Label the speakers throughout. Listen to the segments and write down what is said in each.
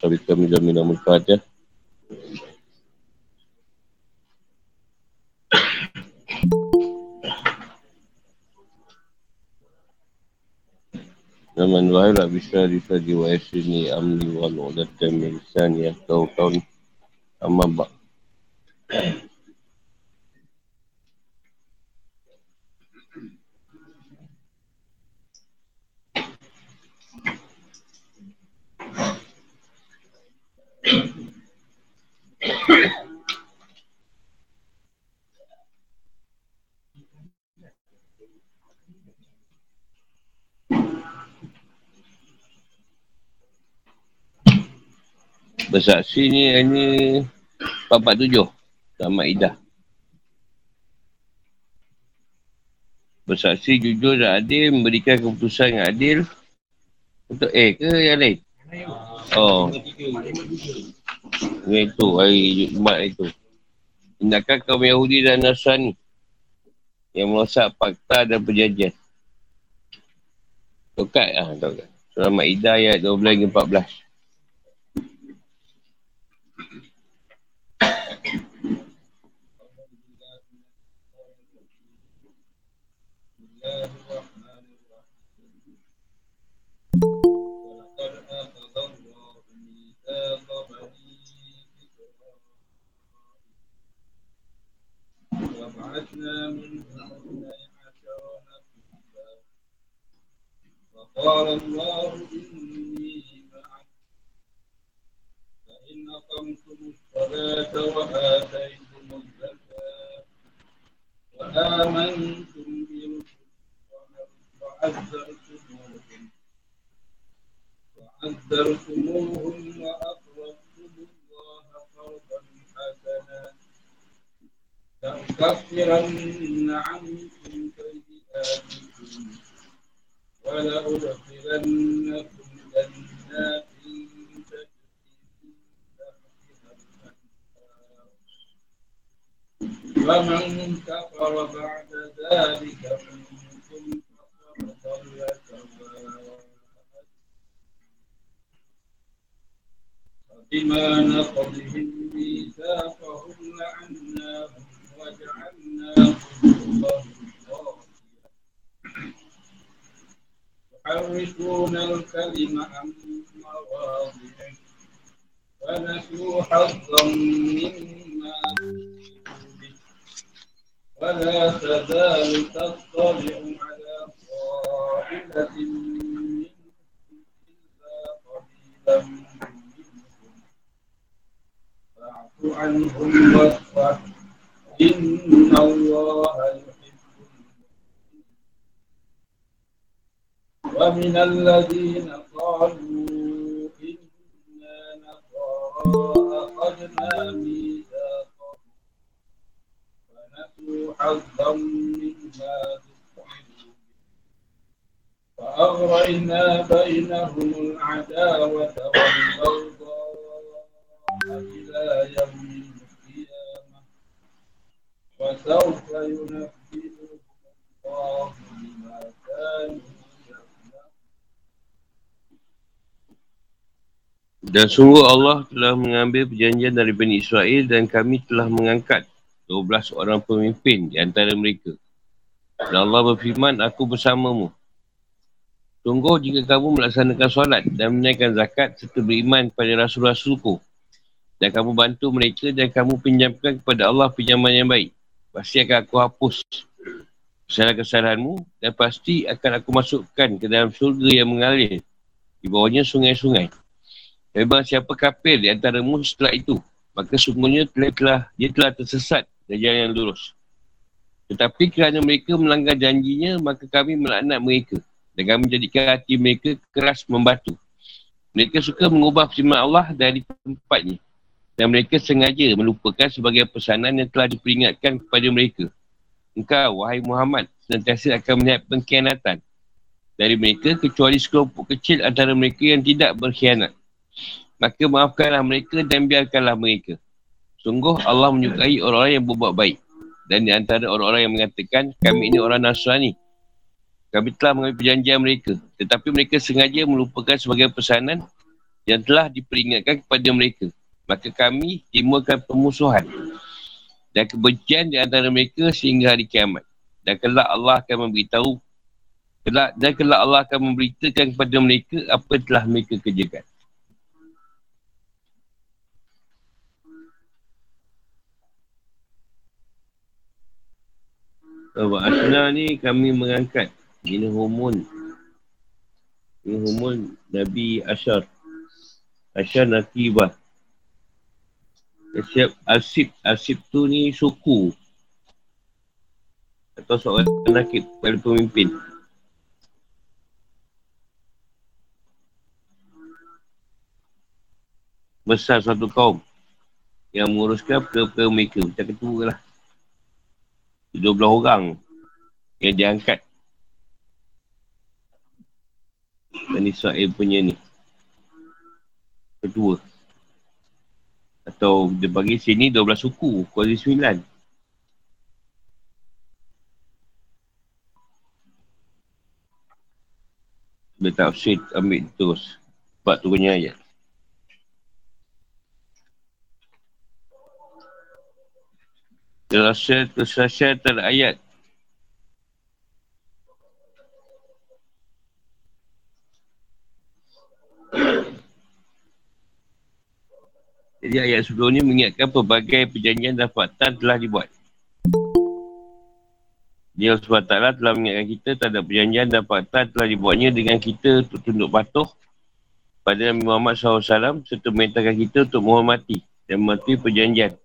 Speaker 1: Tapi kami dah minum al-Fatihah. Zaman wahai lah bisa bisa jiwa sini amli walau datang milisan ya kau tahun amabak. Bersaksi ni ini 447 Sama Idah. Bersaksi jujur dan adil Memberikan keputusan yang adil. Untuk A ke yang lain? Oh. Ini tu hari Jumat itu Tindakan kaum Yahudi dan Nasrani Yang merosak fakta dan perjanjian. Tokat lah Tokat. Surah Ma'idah ayat 12 14
Speaker 2: وبعثنا منهم اثني عشر نقيبا وقال الله إني معكم فإن أقمتم الصلاة وآتيتم الزكاة وآمنتم برسلي وعزرتموهم وعزرتموهم وأقرضتم لأكفرن عنكم سيئاتكم ولأدخلنكم جنات تجري من تحتها الأنهار. ومن كفر بعد ذلك منكم فقد ضل سواء فبما نقضهم ميثاقهم لعناهم. يحرفون الكلم عن مواضعه ونسوا حظا مما ذكروا به ولا تزال تطلع على طائلة منهم إلا قليلا منهم فاعف عنهم واصفح إن الله يحب ومن الذين قالوا إنا نصارى أخذنا ميثاقهم فنسوا حظا مما فأغرينا بينهم العداوة والبغضاء إلى يوم وسوف ينبئهم الله بما كانوا
Speaker 1: Dan sungguh Allah telah mengambil perjanjian dari Bani Israel dan kami telah mengangkat 12 orang pemimpin di antara mereka. Dan Allah berfirman, aku bersamamu. Sungguh jika kamu melaksanakan solat dan menaikkan zakat serta beriman pada Rasul-Rasulku dan kamu bantu mereka dan kamu pinjamkan kepada Allah pinjaman yang baik, pasti akan aku hapus kesalahan-kesalahanmu dan pasti akan aku masukkan ke dalam surga yang mengalir di bawahnya sungai-sungai. Memang siapa kafir di antaramu setelah itu, maka sungguhnya telah, telah, dia telah tersesat dari jalan yang lurus. Tetapi kerana mereka melanggar janjinya, maka kami melaknat mereka. Dan kami menjadikan hati mereka keras membatu. Mereka suka mengubah firman Allah dari tempatnya. Dan mereka sengaja melupakan sebagai pesanan yang telah diperingatkan kepada mereka. Engkau, wahai Muhammad, senantiasa akan melihat pengkhianatan dari mereka kecuali sekelompok kecil antara mereka yang tidak berkhianat. Maka maafkanlah mereka dan biarkanlah mereka. Sungguh Allah menyukai orang-orang yang berbuat baik. Dan di antara orang-orang yang mengatakan, kami ini orang Nasrani. Kami telah mengambil perjanjian mereka. Tetapi mereka sengaja melupakan sebagai pesanan yang telah diperingatkan kepada mereka. Maka kami timbulkan pemusuhan dan kebencian di antara mereka sehingga hari kiamat. Dan kelak Allah akan memberitahu kelak, dan kelak Allah akan memberitakan kepada mereka apa telah mereka kerjakan. Asna ni kami mengangkat Ini hormon Ini hormon Nabi Asyar Asyar Nakibah Asyab Asib Asib tu ni suku. Atau seorang nakib pada pemimpin. Besar satu kaum Yang menguruskan perkara-perkara mereka. Macam ketua lah. 12 orang yang diangkat. Dan Israel punya ni. Kedua atau dia bagi sini 12 suku kuasa 9 dia tak usah ambil terus. Sebab tu punya ayat. Terasa tersasar terayat. Ayat sebelum ni mengingatkan pelbagai perjanjian dan fakta telah dibuat. Dia SWT telah mengingatkan kita terhadap perjanjian dan fakta telah dibuatnya dengan kita untuk tunduk patuh pada Nabi Muhammad SAW serta memerintahkan kita untuk menghormati dan mematuhi perjanjian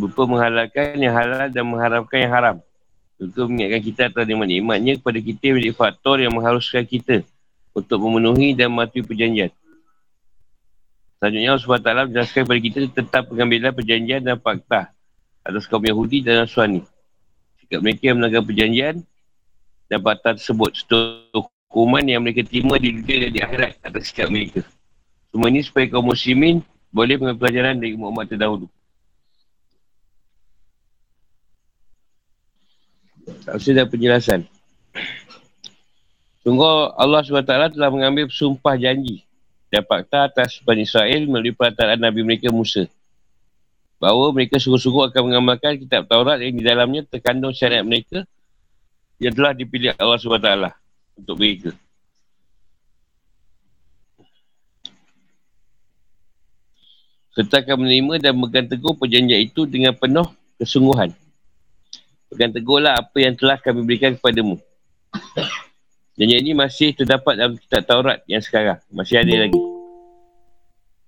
Speaker 1: berupa menghalalkan yang halal dan mengharamkan yang haram. Untuk mengingatkan kita atas nikmat-nikmatnya kepada kita menjadi faktor yang mengharuskan kita untuk memenuhi dan mematuhi perjanjian. Selanjutnya Allah SWT menjelaskan kepada kita tentang pengambilan perjanjian dan fakta atas kaum Yahudi dan Nasrani. Sikap mereka yang melanggar perjanjian dan fakta tersebut serta hukuman yang mereka terima di dunia dan di akhirat atas sikap mereka. Semua ini supaya kaum muslimin boleh mengambil pelajaran dari umat-umat terdahulu. Tafsir dan penjelasan. Sungguh Allah SWT telah mengambil sumpah janji dan fakta atas Bani Israel melalui perkataan Nabi mereka Musa. Bahawa mereka sungguh-sungguh akan mengamalkan kitab Taurat yang di dalamnya terkandung syariat mereka yang telah dipilih Allah SWT untuk mereka. Serta akan menerima dan memegang teguh perjanjian itu dengan penuh kesungguhan. Pegang teguhlah apa yang telah kami berikan kepadamu. Dan yang ini masih terdapat dalam kitab Taurat yang sekarang. Masih ada lagi.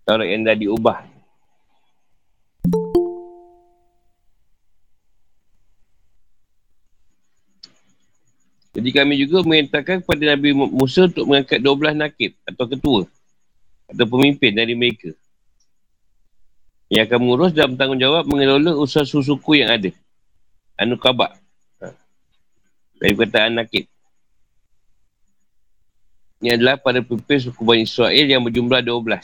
Speaker 1: Taurat yang dah diubah. Jadi kami juga mengatakan kepada Nabi Musa untuk mengangkat 12 nakib atau ketua atau pemimpin dari mereka yang akan mengurus dan bertanggungjawab mengelola usaha suku yang ada. Anu kabak. Ha. Dari perkataan nakib. Ini adalah pada pemimpin suku Bani Israel yang berjumlah 12.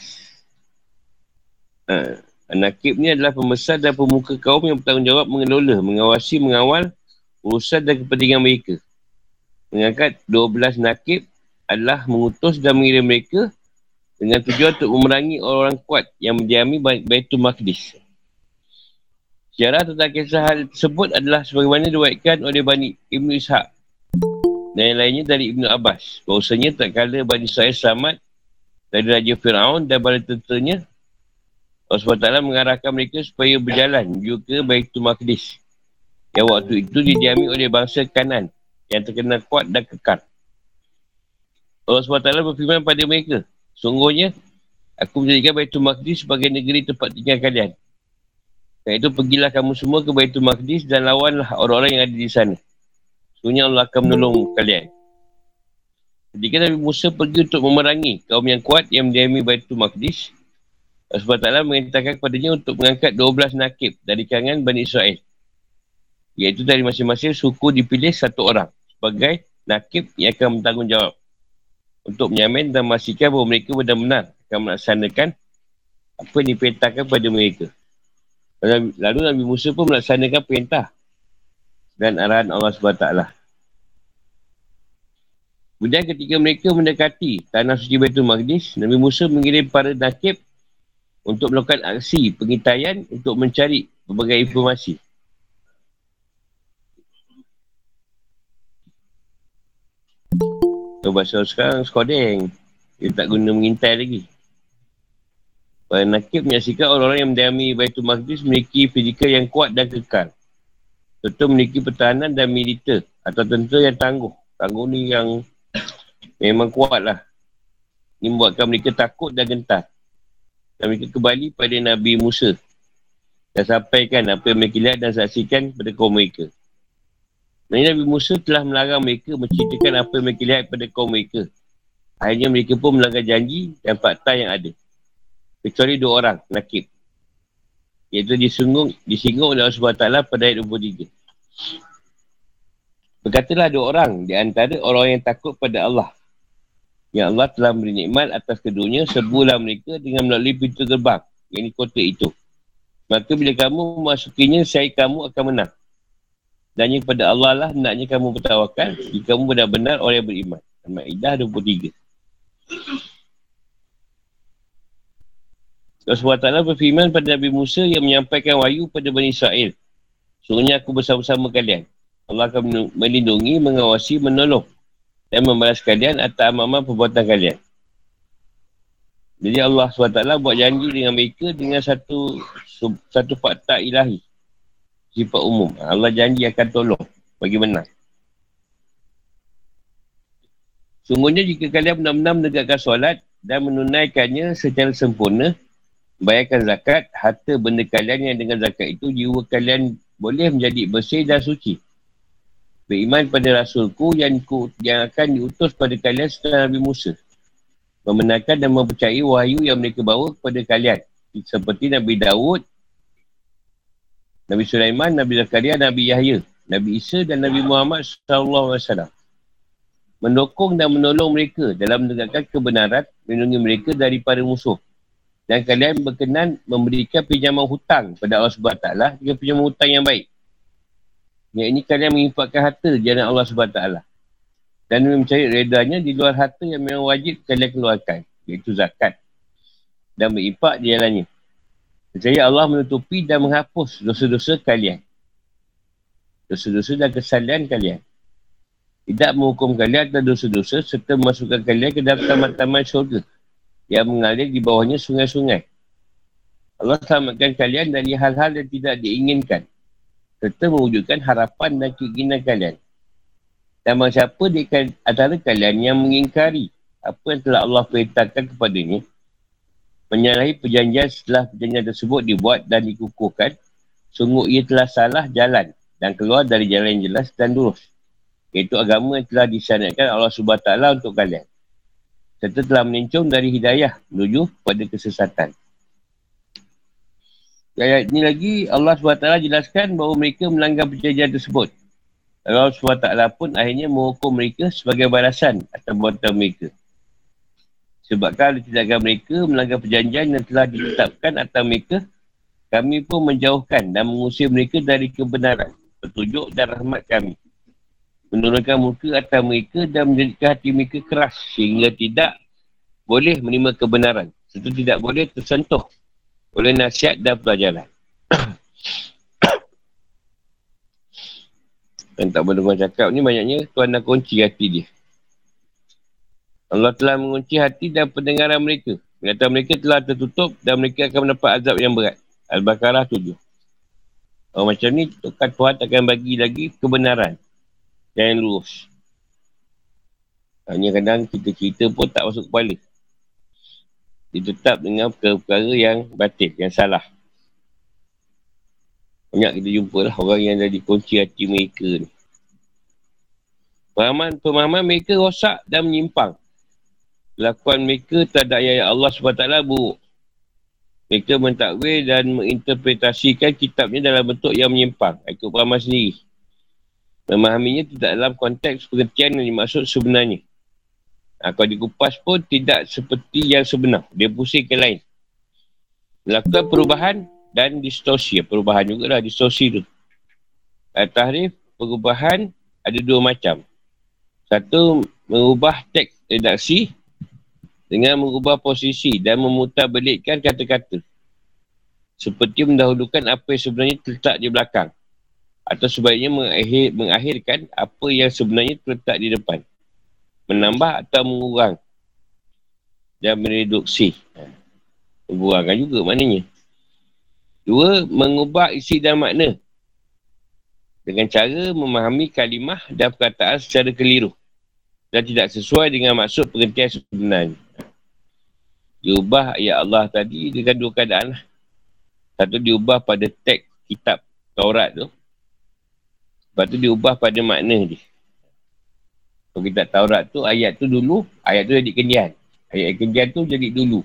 Speaker 1: Ha. Nakib ni adalah pembesar dan pemuka kaum yang bertanggungjawab mengelola, mengawasi, mengawal urusan dan kepentingan mereka. Mengangkat 12 nakib adalah mengutus dan mengirim mereka dengan tujuan untuk memerangi orang-orang kuat yang mendiami Baitul Maqdis. Sejarah tentang kisah hal tersebut adalah sebagaimana diwaikan oleh Bani Ibn Ishaq dan yang lainnya dari Ibn Abbas. Bahawasanya tak kala Bani Israel selamat dari Raja Fir'aun dan bala tenteranya Allah SWT mengarahkan mereka supaya berjalan menuju ke Baitul Maqdis yang waktu itu didiami oleh bangsa kanan yang terkenal kuat dan kekal. Allah SWT berfirman pada mereka, Sungguhnya, aku menjadikan Baitul Maqdis sebagai negeri tempat tinggal kalian. Dan itu pergilah kamu semua ke Baitul Maqdis dan lawanlah orang-orang yang ada di sana. Sebenarnya Allah akan menolong kalian. Ketika Nabi Musa pergi untuk memerangi kaum yang kuat yang mendiami Baitul Maqdis, Allah SWT mengatakan kepadanya untuk mengangkat 12 nakib dari kalangan Bani Israel. Iaitu dari masing-masing suku dipilih satu orang sebagai nakib yang akan bertanggungjawab untuk menyamin dan memastikan bahawa mereka benar-benar akan melaksanakan apa yang diperintahkan kepada mereka. Lalu Nabi Musa pun melaksanakan perintah dan arahan Allah SWT. Kemudian ketika mereka mendekati tanah suci Baitul Maqdis, Nabi Musa mengirim para nakib untuk melakukan aksi pengintaian untuk mencari berbagai informasi. So, bahasa sekarang skodeng. Dia tak guna mengintai lagi. Para nakib menyaksikan orang-orang yang mendiami Baitul Maqdis memiliki fizikal yang kuat dan kekal. Tentu memiliki pertahanan dan militer atau tentera yang tangguh. Tangguh ni yang memang kuat lah. Ini membuatkan mereka takut dan gentar. Dan mereka kembali pada Nabi Musa. Dan sampaikan apa yang mereka lihat dan saksikan pada kaum mereka. Nabi Nabi Musa telah melarang mereka menceritakan apa yang mereka lihat pada kaum mereka. Akhirnya mereka pun melanggar janji dan fakta yang ada. Kecuali dua orang, nakib. Iaitu disinggung, disinggung oleh Allah SWT pada ayat 23. Berkatalah dua orang di antara orang yang takut pada Allah. Yang Allah telah beri nikmat atas keduanya sebulan mereka dengan melalui pintu gerbang. Yang ini kota itu. Maka bila kamu memasukinya, saya kamu akan menang. Dan kepada Allah lah hendaknya kamu bertawakal jika kamu benar-benar orang yang beriman. Al-Ma'idah 23. Allah SWT berfirman pada Nabi Musa yang menyampaikan wahyu pada Bani Israel. Sungguhnya aku bersama-sama kalian. Allah akan melindungi, mengawasi, menolong dan membalas kalian atas amal perbuatan kalian. Jadi Allah SWT buat janji dengan mereka dengan satu satu fakta ilahi. Sifat umum. Allah janji akan tolong bagi menang. Sungguhnya jika kalian benar-benar menegakkan solat dan menunaikannya secara sempurna, bayarkan zakat, harta benda kalian yang dengan zakat itu, jiwa kalian boleh menjadi bersih dan suci beriman pada Rasulku yang, ku, yang akan diutus pada kalian setelah Nabi Musa. Membenarkan dan mempercayai wahyu yang mereka bawa kepada kalian. Seperti Nabi Daud, Nabi Sulaiman, Nabi Zakaria, Nabi Yahya, Nabi Isa dan Nabi Muhammad SAW. Mendukung dan menolong mereka dalam menegakkan kebenaran, melindungi mereka daripada musuh. Dan kalian berkenan memberikan pinjaman hutang pada Allah SWT dengan pinjaman hutang yang baik. Yang ini kalian menginfakkan harta jalan Allah SWT. Dan mencari redanya di luar harta yang memang wajib kalian keluarkan. Iaitu zakat. Dan berinfak di jalannya. Percaya Allah menutupi dan menghapus dosa-dosa kalian. Dosa-dosa dan kesalahan kalian. Tidak menghukum kalian atas dosa-dosa serta memasukkan kalian ke dalam taman-taman syurga yang mengalir di bawahnya sungai-sungai. Allah selamatkan kalian dari hal-hal yang tidak diinginkan serta mewujudkan harapan dan keinginan kalian. Dan siapa di antara kalian yang mengingkari apa yang telah Allah perintahkan kepadanya, menyalahi perjanjian setelah perjanjian tersebut dibuat dan dikukuhkan, sungguh ia telah salah jalan dan keluar dari jalan yang jelas dan lurus. Iaitu agama yang telah disyariatkan Allah SWT untuk kalian. Serta telah menincung dari hidayah menuju pada kesesatan. Ayat ini lagi Allah SWT jelaskan bahawa mereka melanggar perjanjian tersebut. Allah SWT pun akhirnya menghukum mereka sebagai balasan atas buatan mereka. Sebab kalau tindakan mereka melanggar perjanjian yang telah ditetapkan atas mereka, kami pun menjauhkan dan mengusir mereka dari kebenaran, petunjuk dan rahmat kami. Menurunkan muka atas mereka dan menjadikan hati mereka keras sehingga tidak boleh menerima kebenaran. Serta tidak boleh tersentuh oleh nasihat dan pelajaran. Dan tak boleh cakap ni banyaknya Tuhan dah kunci hati dia. Allah telah mengunci hati dan pendengaran mereka. Kata mereka telah tertutup dan mereka akan mendapat azab yang berat. Al-Baqarah 7. Oh, macam ni Tuhan akan bagi lagi kebenaran. Yang lurus. Hanya kadang kita cerita pun tak masuk kepala ditetap dengan perkara-perkara yang batin, yang salah. Banyak kita jumpa lah orang yang dah dikunci hati mereka ni. Pemahaman, pemahaman mereka rosak dan menyimpang. Lakuan mereka terhadap ayat Allah SWT buruk. Mereka mentakwil dan menginterpretasikan kitabnya dalam bentuk yang menyimpang. Ikut pemahaman sendiri. Memahaminya tidak dalam konteks pengertian yang dimaksud sebenarnya. Ha, kalau dikupas pun tidak seperti yang sebenar. Dia pusing ke lain. Lakukan perubahan dan distorsi. Perubahan juga lah distorsi tu. Ha, tahrif, perubahan ada dua macam. Satu, mengubah teks redaksi dengan mengubah posisi dan memutar belikkan kata-kata. Seperti mendahulukan apa yang sebenarnya terletak di belakang. Atau sebaiknya mengakhir, mengakhirkan apa yang sebenarnya terletak di depan. Menambah atau mengurang. Dan mereduksi. Mengurangkan juga maknanya. Dua, mengubah isi dan makna. Dengan cara memahami kalimah dan perkataan secara keliru. Dan tidak sesuai dengan maksud pengertian sebenarnya. Diubah ayat Allah tadi dengan dua keadaan. Lah. Satu diubah pada teks kitab Taurat tu. Lepas tu diubah pada makna dia. Kalau kita Taurat tu, ayat tu dulu, ayat tu jadi kendian. Ayat kendian tu jadi dulu.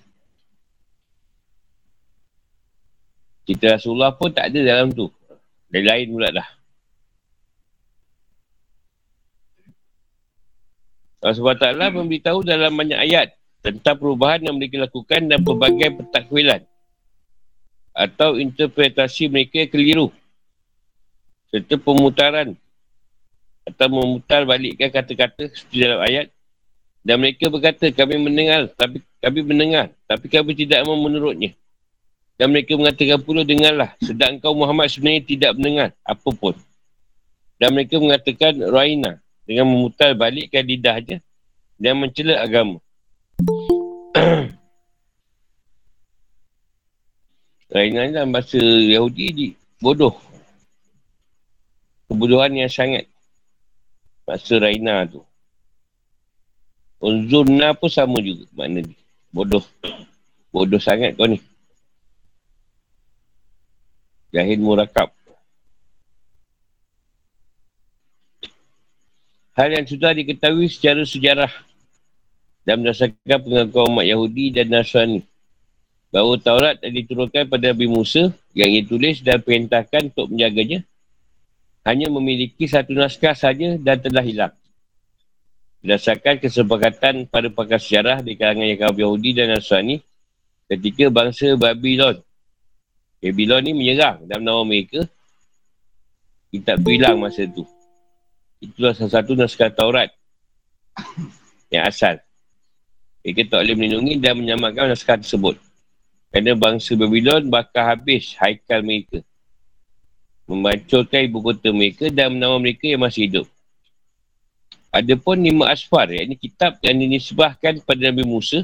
Speaker 1: Cerita Rasulullah pun tak ada dalam tu. Lain-lain pula dah. Allah SWT memberitahu dalam banyak ayat tentang perubahan yang mereka lakukan dan pelbagai pentakwilan atau interpretasi mereka keliru serta pemutaran atau memutar balikkan kata-kata seperti dalam ayat dan mereka berkata kami mendengar tapi kami mendengar tapi kami tidak mau menurutnya dan mereka mengatakan pula, dengarlah. Sedang kau Muhammad sebenarnya tidak mendengar apa pun. Dan mereka mengatakan, Raina. Dengan memutar balikkan lidahnya. Dan mencela agama. Raina ni dalam bahasa Yahudi di bodoh. Kebodohan yang sangat. Bahasa Raina tu. Unzurna pun sama juga makna dia. Bodoh. Bodoh sangat kau ni. Jahil murakab. Hal yang sudah diketahui secara sejarah dan berdasarkan pengakuan umat Yahudi dan Nasrani bahawa Taurat yang diturunkan pada Nabi Musa yang ditulis dan perintahkan untuk menjaganya hanya memiliki satu naskah saja dan telah hilang. Berdasarkan kesepakatan pada pakar sejarah di kalangan yang Yahudi dan Nasrani ketika bangsa Babylon Babylon ni menyerang dalam nama mereka. Kita bilang masa tu. Itulah salah satu naskah Taurat. yang asal. Mereka tak boleh melindungi dan menyamakan naskah tersebut. Kerana bangsa Babylon bakal habis haikal mereka. Membancurkan ibu kota mereka dan menama mereka yang masih hidup. Ada pun lima asfar, yakni kitab yang dinisbahkan pada Nabi Musa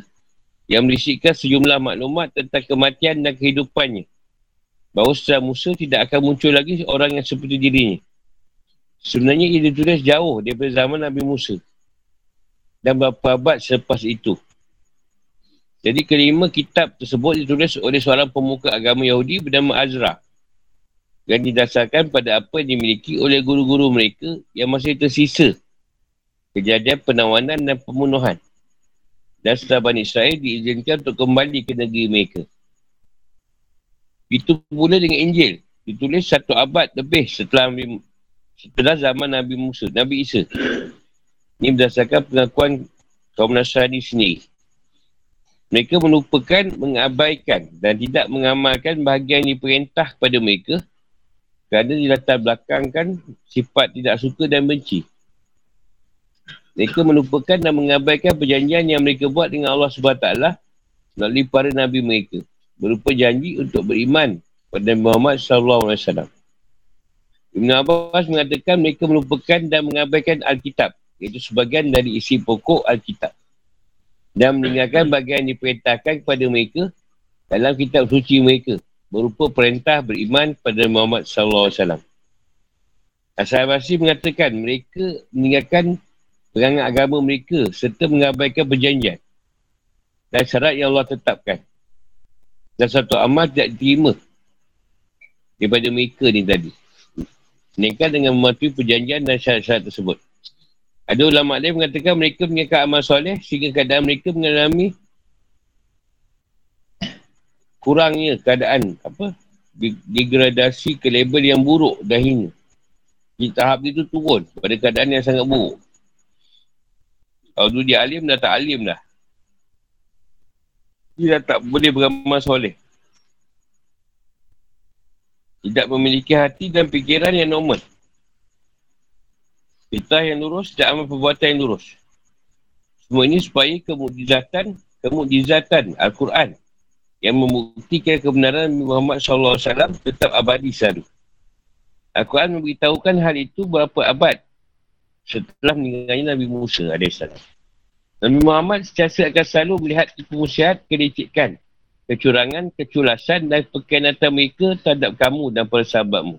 Speaker 1: yang berisikan sejumlah maklumat tentang kematian dan kehidupannya bahawa setelah Musa tidak akan muncul lagi orang yang seperti dirinya. Sebenarnya ia ditulis jauh daripada zaman Nabi Musa. Dan beberapa abad selepas itu. Jadi kelima kitab tersebut ditulis oleh seorang pemuka agama Yahudi bernama Azra. Dan didasarkan pada apa yang dimiliki oleh guru-guru mereka yang masih tersisa. Kejadian penawanan dan pembunuhan. Dan setelah Bani Israel diizinkan untuk kembali ke negeri mereka. Itu pula dengan Injil. Ditulis satu abad lebih setelah setelah zaman Nabi Musa, Nabi Isa. Ini berdasarkan pengakuan kaum Nasrani sendiri. Mereka melupakan, mengabaikan dan tidak mengamalkan bahagian yang diperintah kepada mereka kerana dilatar belakangkan sifat tidak suka dan benci. Mereka melupakan dan mengabaikan perjanjian yang mereka buat dengan Allah SWT melalui para Nabi mereka berupa janji untuk beriman pada Muhammad wasallam. Ibn Abbas mengatakan mereka melupakan dan mengabaikan Alkitab iaitu sebagian dari isi pokok Alkitab dan meninggalkan bagian yang diperintahkan kepada mereka dalam kitab suci mereka berupa perintah beriman pada Muhammad sallallahu alaihi wasallam. Asal Basri mengatakan mereka meninggalkan perangai agama mereka serta mengabaikan perjanjian dan syarat yang Allah tetapkan dan satu amal tidak diterima daripada mereka ni tadi. Mereka dengan mematuhi perjanjian dan syarat-syarat tersebut. Ada ulama lain mengatakan mereka mengingatkan amal soleh sehingga keadaan mereka mengalami kurangnya keadaan apa degradasi ke label yang buruk dah hina. Di tahap itu turun pada keadaan yang sangat buruk. Kalau dulu dia alim dah tak alim dah. Dia tak boleh beramal soleh. Tidak memiliki hati dan fikiran yang normal. Fitrah yang lurus dan amal perbuatan yang lurus. Semua ini supaya kemujizatan, kemujizatan Al-Quran yang membuktikan kebenaran Muhammad SAW tetap abadi selalu. Al-Quran memberitahukan hal itu berapa abad setelah meninggalnya Nabi Musa AS. Nabi Muhammad sentiasa akan selalu melihat kemusyiat, kelicikan, kecurangan, keculasan dan perkenatan mereka terhadap kamu dan para sahabatmu.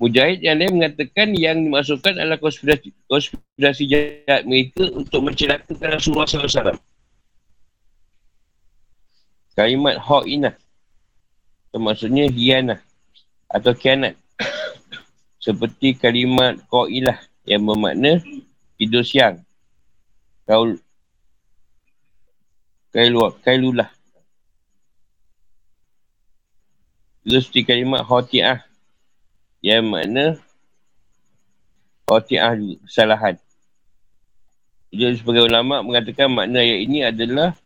Speaker 1: Mujahid yang lain mengatakan yang dimasukkan adalah konspirasi, konspirasi jahat mereka untuk mencelakakan Rasulullah SAW. Kalimat ha'inah. Maksudnya hianah atau kianat. Seperti kalimat qa'ilah yang bermakna tidur siang. Kaul Kailulah. Kailulah. Terus seperti kalimat khoti'ah yang makna Qati'ah kesalahan. Jadi sebagai ulama mengatakan makna ayat ini adalah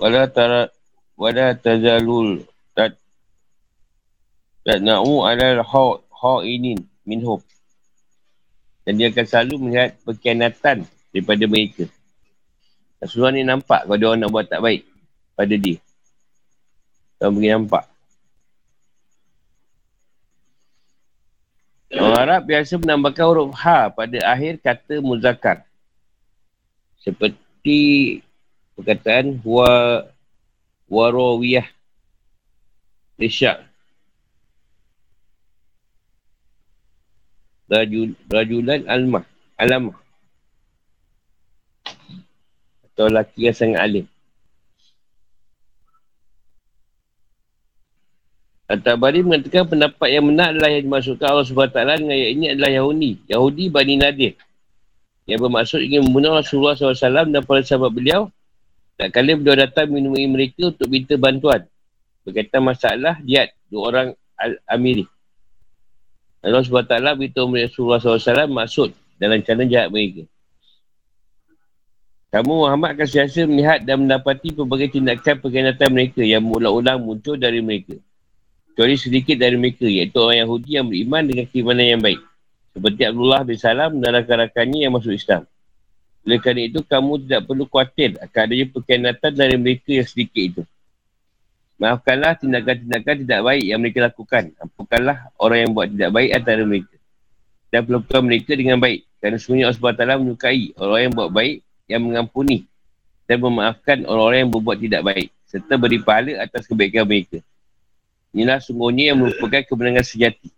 Speaker 1: wala tara wala tazalul tat na'u ala ha'inin minhum. Dan dia akan selalu melihat perkhianatan daripada mereka. Rasulullah ni nampak kalau dia orang nak buat tak baik pada dia. Orang pergi nampak. Orang Arab biasa menambahkan huruf ha pada akhir kata muzakkar. Seperti perkataan wa warawiyah lisyak. Rajul, rajulan almah. Alamah. Atau lelaki yang sangat alim. At-Tabari mengatakan pendapat yang benar adalah yang dimasukkan Allah SWT dengan ayat ini adalah Yahudi. Yahudi Bani Nadir. Yang bermaksud ingin membunuh Rasulullah SAW dan para sahabat beliau. Tak kali beliau datang menemui mereka untuk minta bantuan. Berkaitan masalah diat dua orang Al-Amiri. Allah SWT beritahu Rasulullah SAW maksud dalam rencana jahat mereka. Kamu Muhammad akan siasa melihat dan mendapati pelbagai tindakan perkhianatan mereka yang ulang-ulang muncul dari mereka. Kecuali sedikit dari mereka, iaitu orang Yahudi yang beriman dengan keimanan yang baik. Seperti Abdullah bin Salam dan rakan-rakannya yang masuk Islam. Oleh kerana itu, kamu tidak perlu khawatir akan adanya perkhianatan dari mereka yang sedikit itu. Maafkanlah tindakan-tindakan tidak baik yang mereka lakukan. Ampunkanlah orang yang buat tidak baik antara mereka. Dan perlakukan mereka dengan baik. Kerana semuanya Allah SWT menyukai orang yang buat baik, yang mengampuni dan memaafkan orang-orang yang berbuat tidak baik. Serta beri pahala atas kebaikan mereka. Inilah sungguhnya yang merupakan kemenangan sejati.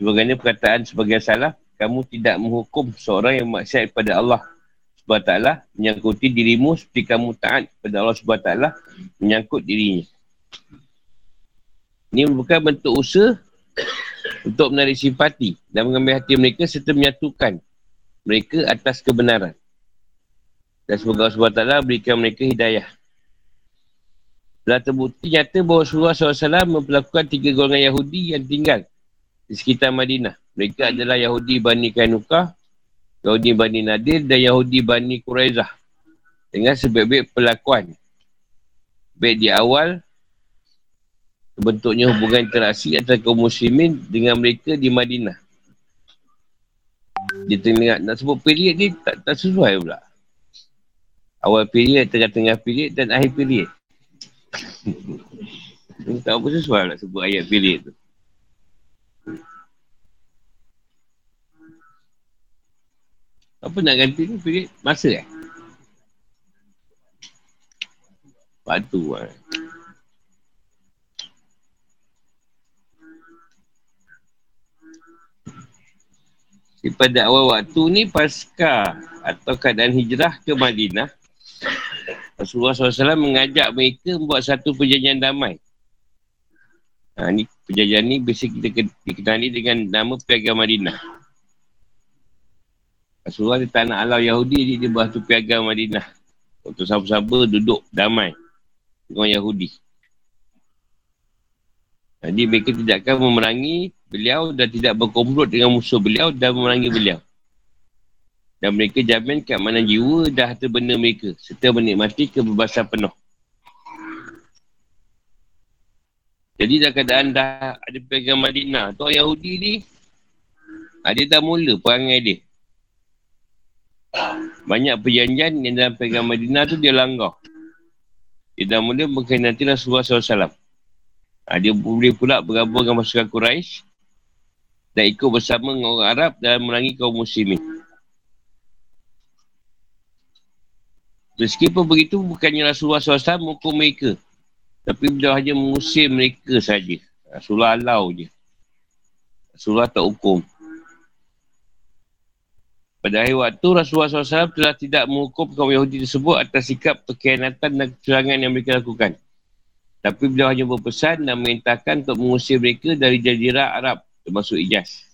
Speaker 1: Sebagainya perkataan sebagai salah, kamu tidak menghukum seorang yang maksiat kepada Allah SWT menyangkuti dirimu seperti kamu taat kepada Allah SWT menyangkut dirinya. Ini merupakan bentuk usaha untuk menarik simpati dan mengambil hati mereka serta menyatukan mereka atas kebenaran. Dan semoga Allah SWT berikan mereka hidayah telah terbukti nyata bahawa Rasulullah SAW memperlakukan tiga golongan Yahudi yang tinggal di sekitar Madinah. Mereka adalah Yahudi Bani Kainukah, Yahudi Bani Nadir dan Yahudi Bani Quraizah. Dengan sebaik-baik perlakuan. Baik di awal, bentuknya hubungan interaksi antara kaum muslimin dengan mereka di Madinah. Dia tengah nak sebut period ni tak, tak sesuai pula. Awal period, tengah-tengah period dan akhir period. Tak apa sesuai nak sebut ayat pilih tu. Apa nak ganti ni pilih masa eh? Waktu lah. Pada awal waktu ni pasca atau keadaan hijrah ke Madinah Rasulullah SAW mengajak mereka membuat satu perjanjian damai. Ha, ni perjanjian ni biasa kita dikenali dengan nama Piagam Madinah. Rasulullah di tanah alau Yahudi dia, dia buat tu Piagam Madinah. Untuk sahabat-sahabat duduk damai dengan Yahudi. Jadi mereka tidak akan memerangi beliau dan tidak berkomplot dengan musuh beliau dan memerangi beliau dan mereka jamin keamanan jiwa dan harta benda mereka serta menikmati kebebasan penuh. Jadi dalam keadaan dah ada pegang Madinah, tu Yahudi ni Ha, dia dah mula perangai dia. Banyak perjanjian yang dalam pegang Madinah tu dia langgar. Dia dah mula mengkhianati Rasulullah SAW. Ha, dia boleh pula bergabung dengan pasukan Quraisy dan ikut bersama dengan orang Arab dalam merangi kaum muslimin. Meskipun begitu, bukannya Rasulullah SAW menghukum mereka. Tapi beliau hanya mengusir mereka saja. Rasulullah halau je. Rasulullah tak hukum. Pada akhir waktu, Rasulullah SAW telah tidak menghukum kaum Yahudi tersebut atas sikap perkhianatan dan kecurangan yang mereka lakukan. Tapi beliau hanya berpesan dan memintakan untuk mengusir mereka dari jazirah Arab termasuk Ijaz.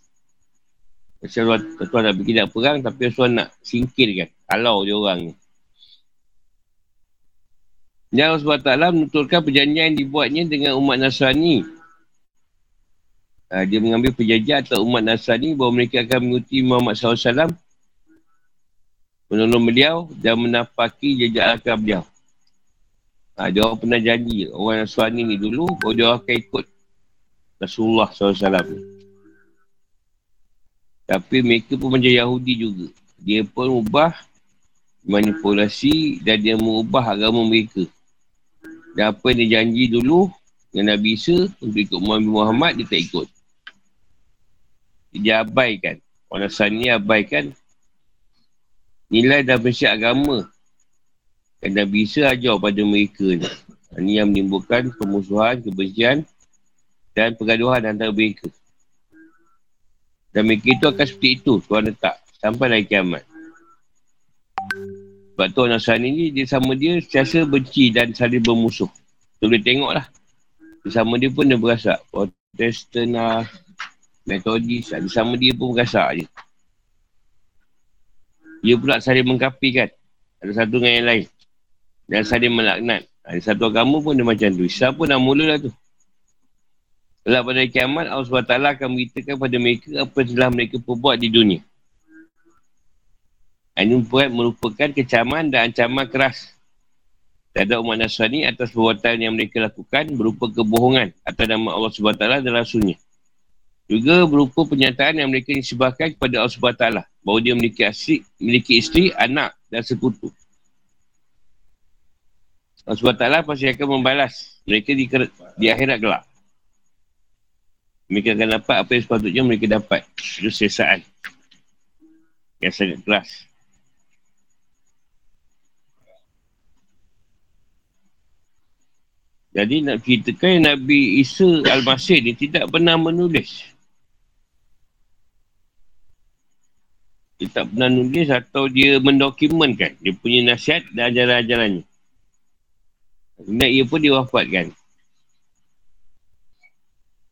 Speaker 1: Rasulullah Tuan nak pergi nak perang tapi Rasulullah nak singkirkan. Halau dia orang ni. Dan Allah SWT menuturkan perjanjian yang dibuatnya dengan umat Nasrani. Ha, dia mengambil perjanjian atau umat Nasrani bahawa mereka akan mengikuti Muhammad SAW menolong beliau dan menapaki jejak akal beliau. Ha, dia orang pernah janji orang Nasrani ni dulu bahawa dia akan ikut Rasulullah SAW. Tapi mereka pun macam Yahudi juga. Dia pun ubah manipulasi dan dia mengubah agama mereka. Dan apa yang dia janji dulu dengan Nabi Isa untuk ikut Muhammad Muhammad, dia tak ikut. Dia abaikan. Orang Nasrani abaikan nilai dan prinsip agama yang Nabi Isa ajar pada mereka ni. Ini yang menimbulkan pemusuhan, kebencian dan pergaduhan antara mereka. Dan mereka itu akan seperti itu, Tuhan letak. Sampai lagi kiamat. Sebab tu orang Nasrani ni, dia sama dia sentiasa benci dan saling bermusuh. Tu boleh tengok lah. Sama dia pun dia berasak. Protestan lah, metodis, lah. sama dia pun berasak je. Dia pula saling mengkapikan. Ada satu dengan yang lain. Dan saling melaknat. Ada satu agama pun dia macam tu. Islam pun dah mula lah tu. Setelah pada kiamat, Allah SWT akan beritakan pada mereka apa yang telah mereka perbuat di dunia. Ini merupakan kecaman dan ancaman keras terhadap umat Nasrani atas perbuatan yang mereka lakukan berupa kebohongan atas nama Allah SWT dan Rasulnya. Juga berupa pernyataan yang mereka disebabkan kepada Allah SWT bahawa dia memiliki, asli, memiliki isteri, anak dan sekutu. Allah SWT pasti akan membalas mereka di, di akhirat gelap. Mereka akan dapat apa yang sepatutnya mereka dapat. Itu sesaan. Yang sangat keras. Jadi nak ceritakan Nabi Isa Al-Masih ni tidak pernah menulis. Dia tak pernah nulis atau dia mendokumentkan dia punya nasihat dan ajaran-ajarannya. Dan ia pun diwafatkan.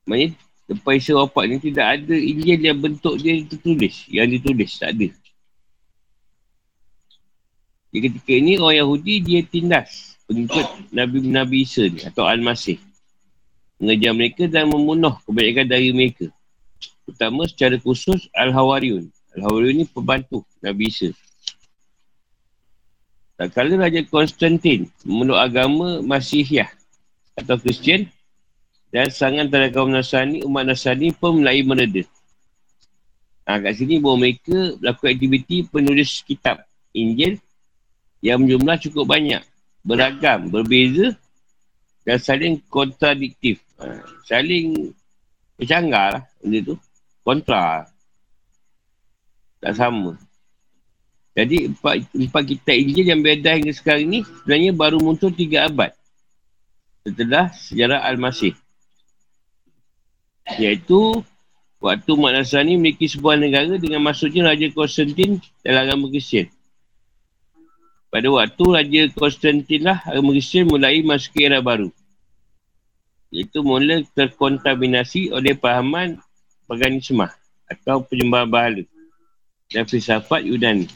Speaker 1: Maksudnya, lepas Isa wafat ni tidak ada Injil yang bentuk dia tertulis. Yang ditulis, tak ada. Di ketika ini orang Yahudi dia tindas pengikut Nabi-Nabi Isa ni atau Al-Masih. Mengejar mereka dan membunuh kebanyakan dari mereka. Terutama secara khusus Al-Hawariun. Al-Hawariun ni pembantu Nabi Isa. Tak kala Raja Konstantin memeluk agama Masihiyah atau Kristian dan sangat terhadap kaum Nasrani, umat Nasrani pun mulai mereda. Ha, kat sini bahawa mereka melakukan aktiviti penulis kitab Injil yang jumlah cukup banyak beragam, berbeza dan saling kontradiktif. Ha, saling bercanggah lah benda tu. Kontra. Tak sama. Jadi empat, empat kitab Injil yang beredar hingga sekarang ni sebenarnya baru muncul tiga abad. Setelah sejarah Al-Masih. Iaitu waktu Mak Nasrani memiliki sebuah negara dengan masuknya Raja Konstantin dalam agama Kristian. Pada waktu Raja Konstantin lah agama Kristian mulai masuk era baru. Iaitu mula terkontaminasi oleh pahaman paganisme atau penyembahan bahala dan filsafat Yunani.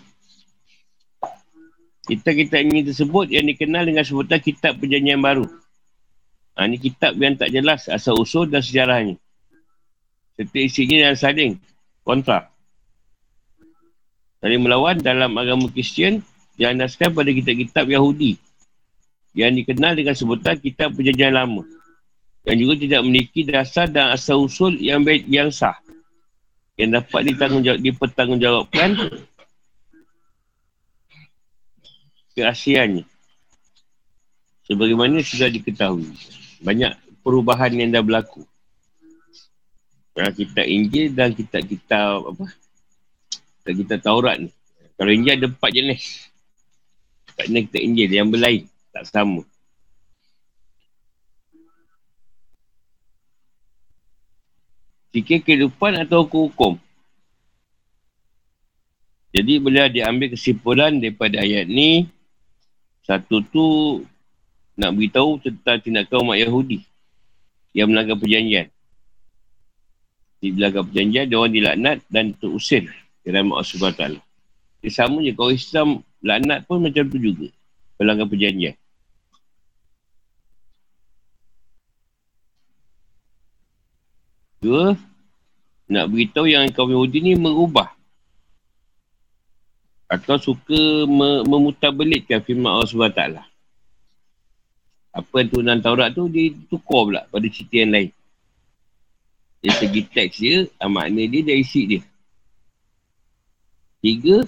Speaker 1: Kitab-kitab ini tersebut yang dikenal dengan sebutan kitab perjanjian baru. Ha, ini kitab yang tak jelas asal usul dan sejarahnya. Serta isinya yang saling kontra. Saling melawan dalam agama Kristian diandaskan pada kitab-kitab Yahudi yang dikenal dengan sebutan kitab perjanjian lama yang juga tidak memiliki dasar dan asal usul yang baik yang sah yang dapat ditanggungjawab, dipertanggungjawabkan keasiannya. Sebagaimana sudah diketahui. Banyak perubahan yang dah berlaku. Dalam kitab Injil dan kitab-kitab apa? Dan kitab Taurat ni. Kalau Injil ada empat jenis. Kat ni kitab Injil yang berlain. Tak sama. Fikir kehidupan atau hukum-hukum. Jadi boleh diambil kesimpulan daripada ayat ni. Satu tu nak beritahu tentang tindakan umat Yahudi yang melanggar perjanjian. Di belakang perjanjian, dia orang dilaknat dan terusir ke dalam Allah SWT. Dia sama je, kalau Islam laknat pun macam tu juga. Pelanggan perjanjian. Dua, nak beritahu yang kaum Yahudi ni mengubah atau suka me- memutabelitkan firman Allah SWT. Apa yang turunan Taurat tu, dia tukar pula pada cerita yang lain. Dari segi teks dia, ah, makna dia, dari isi dia. Tiga,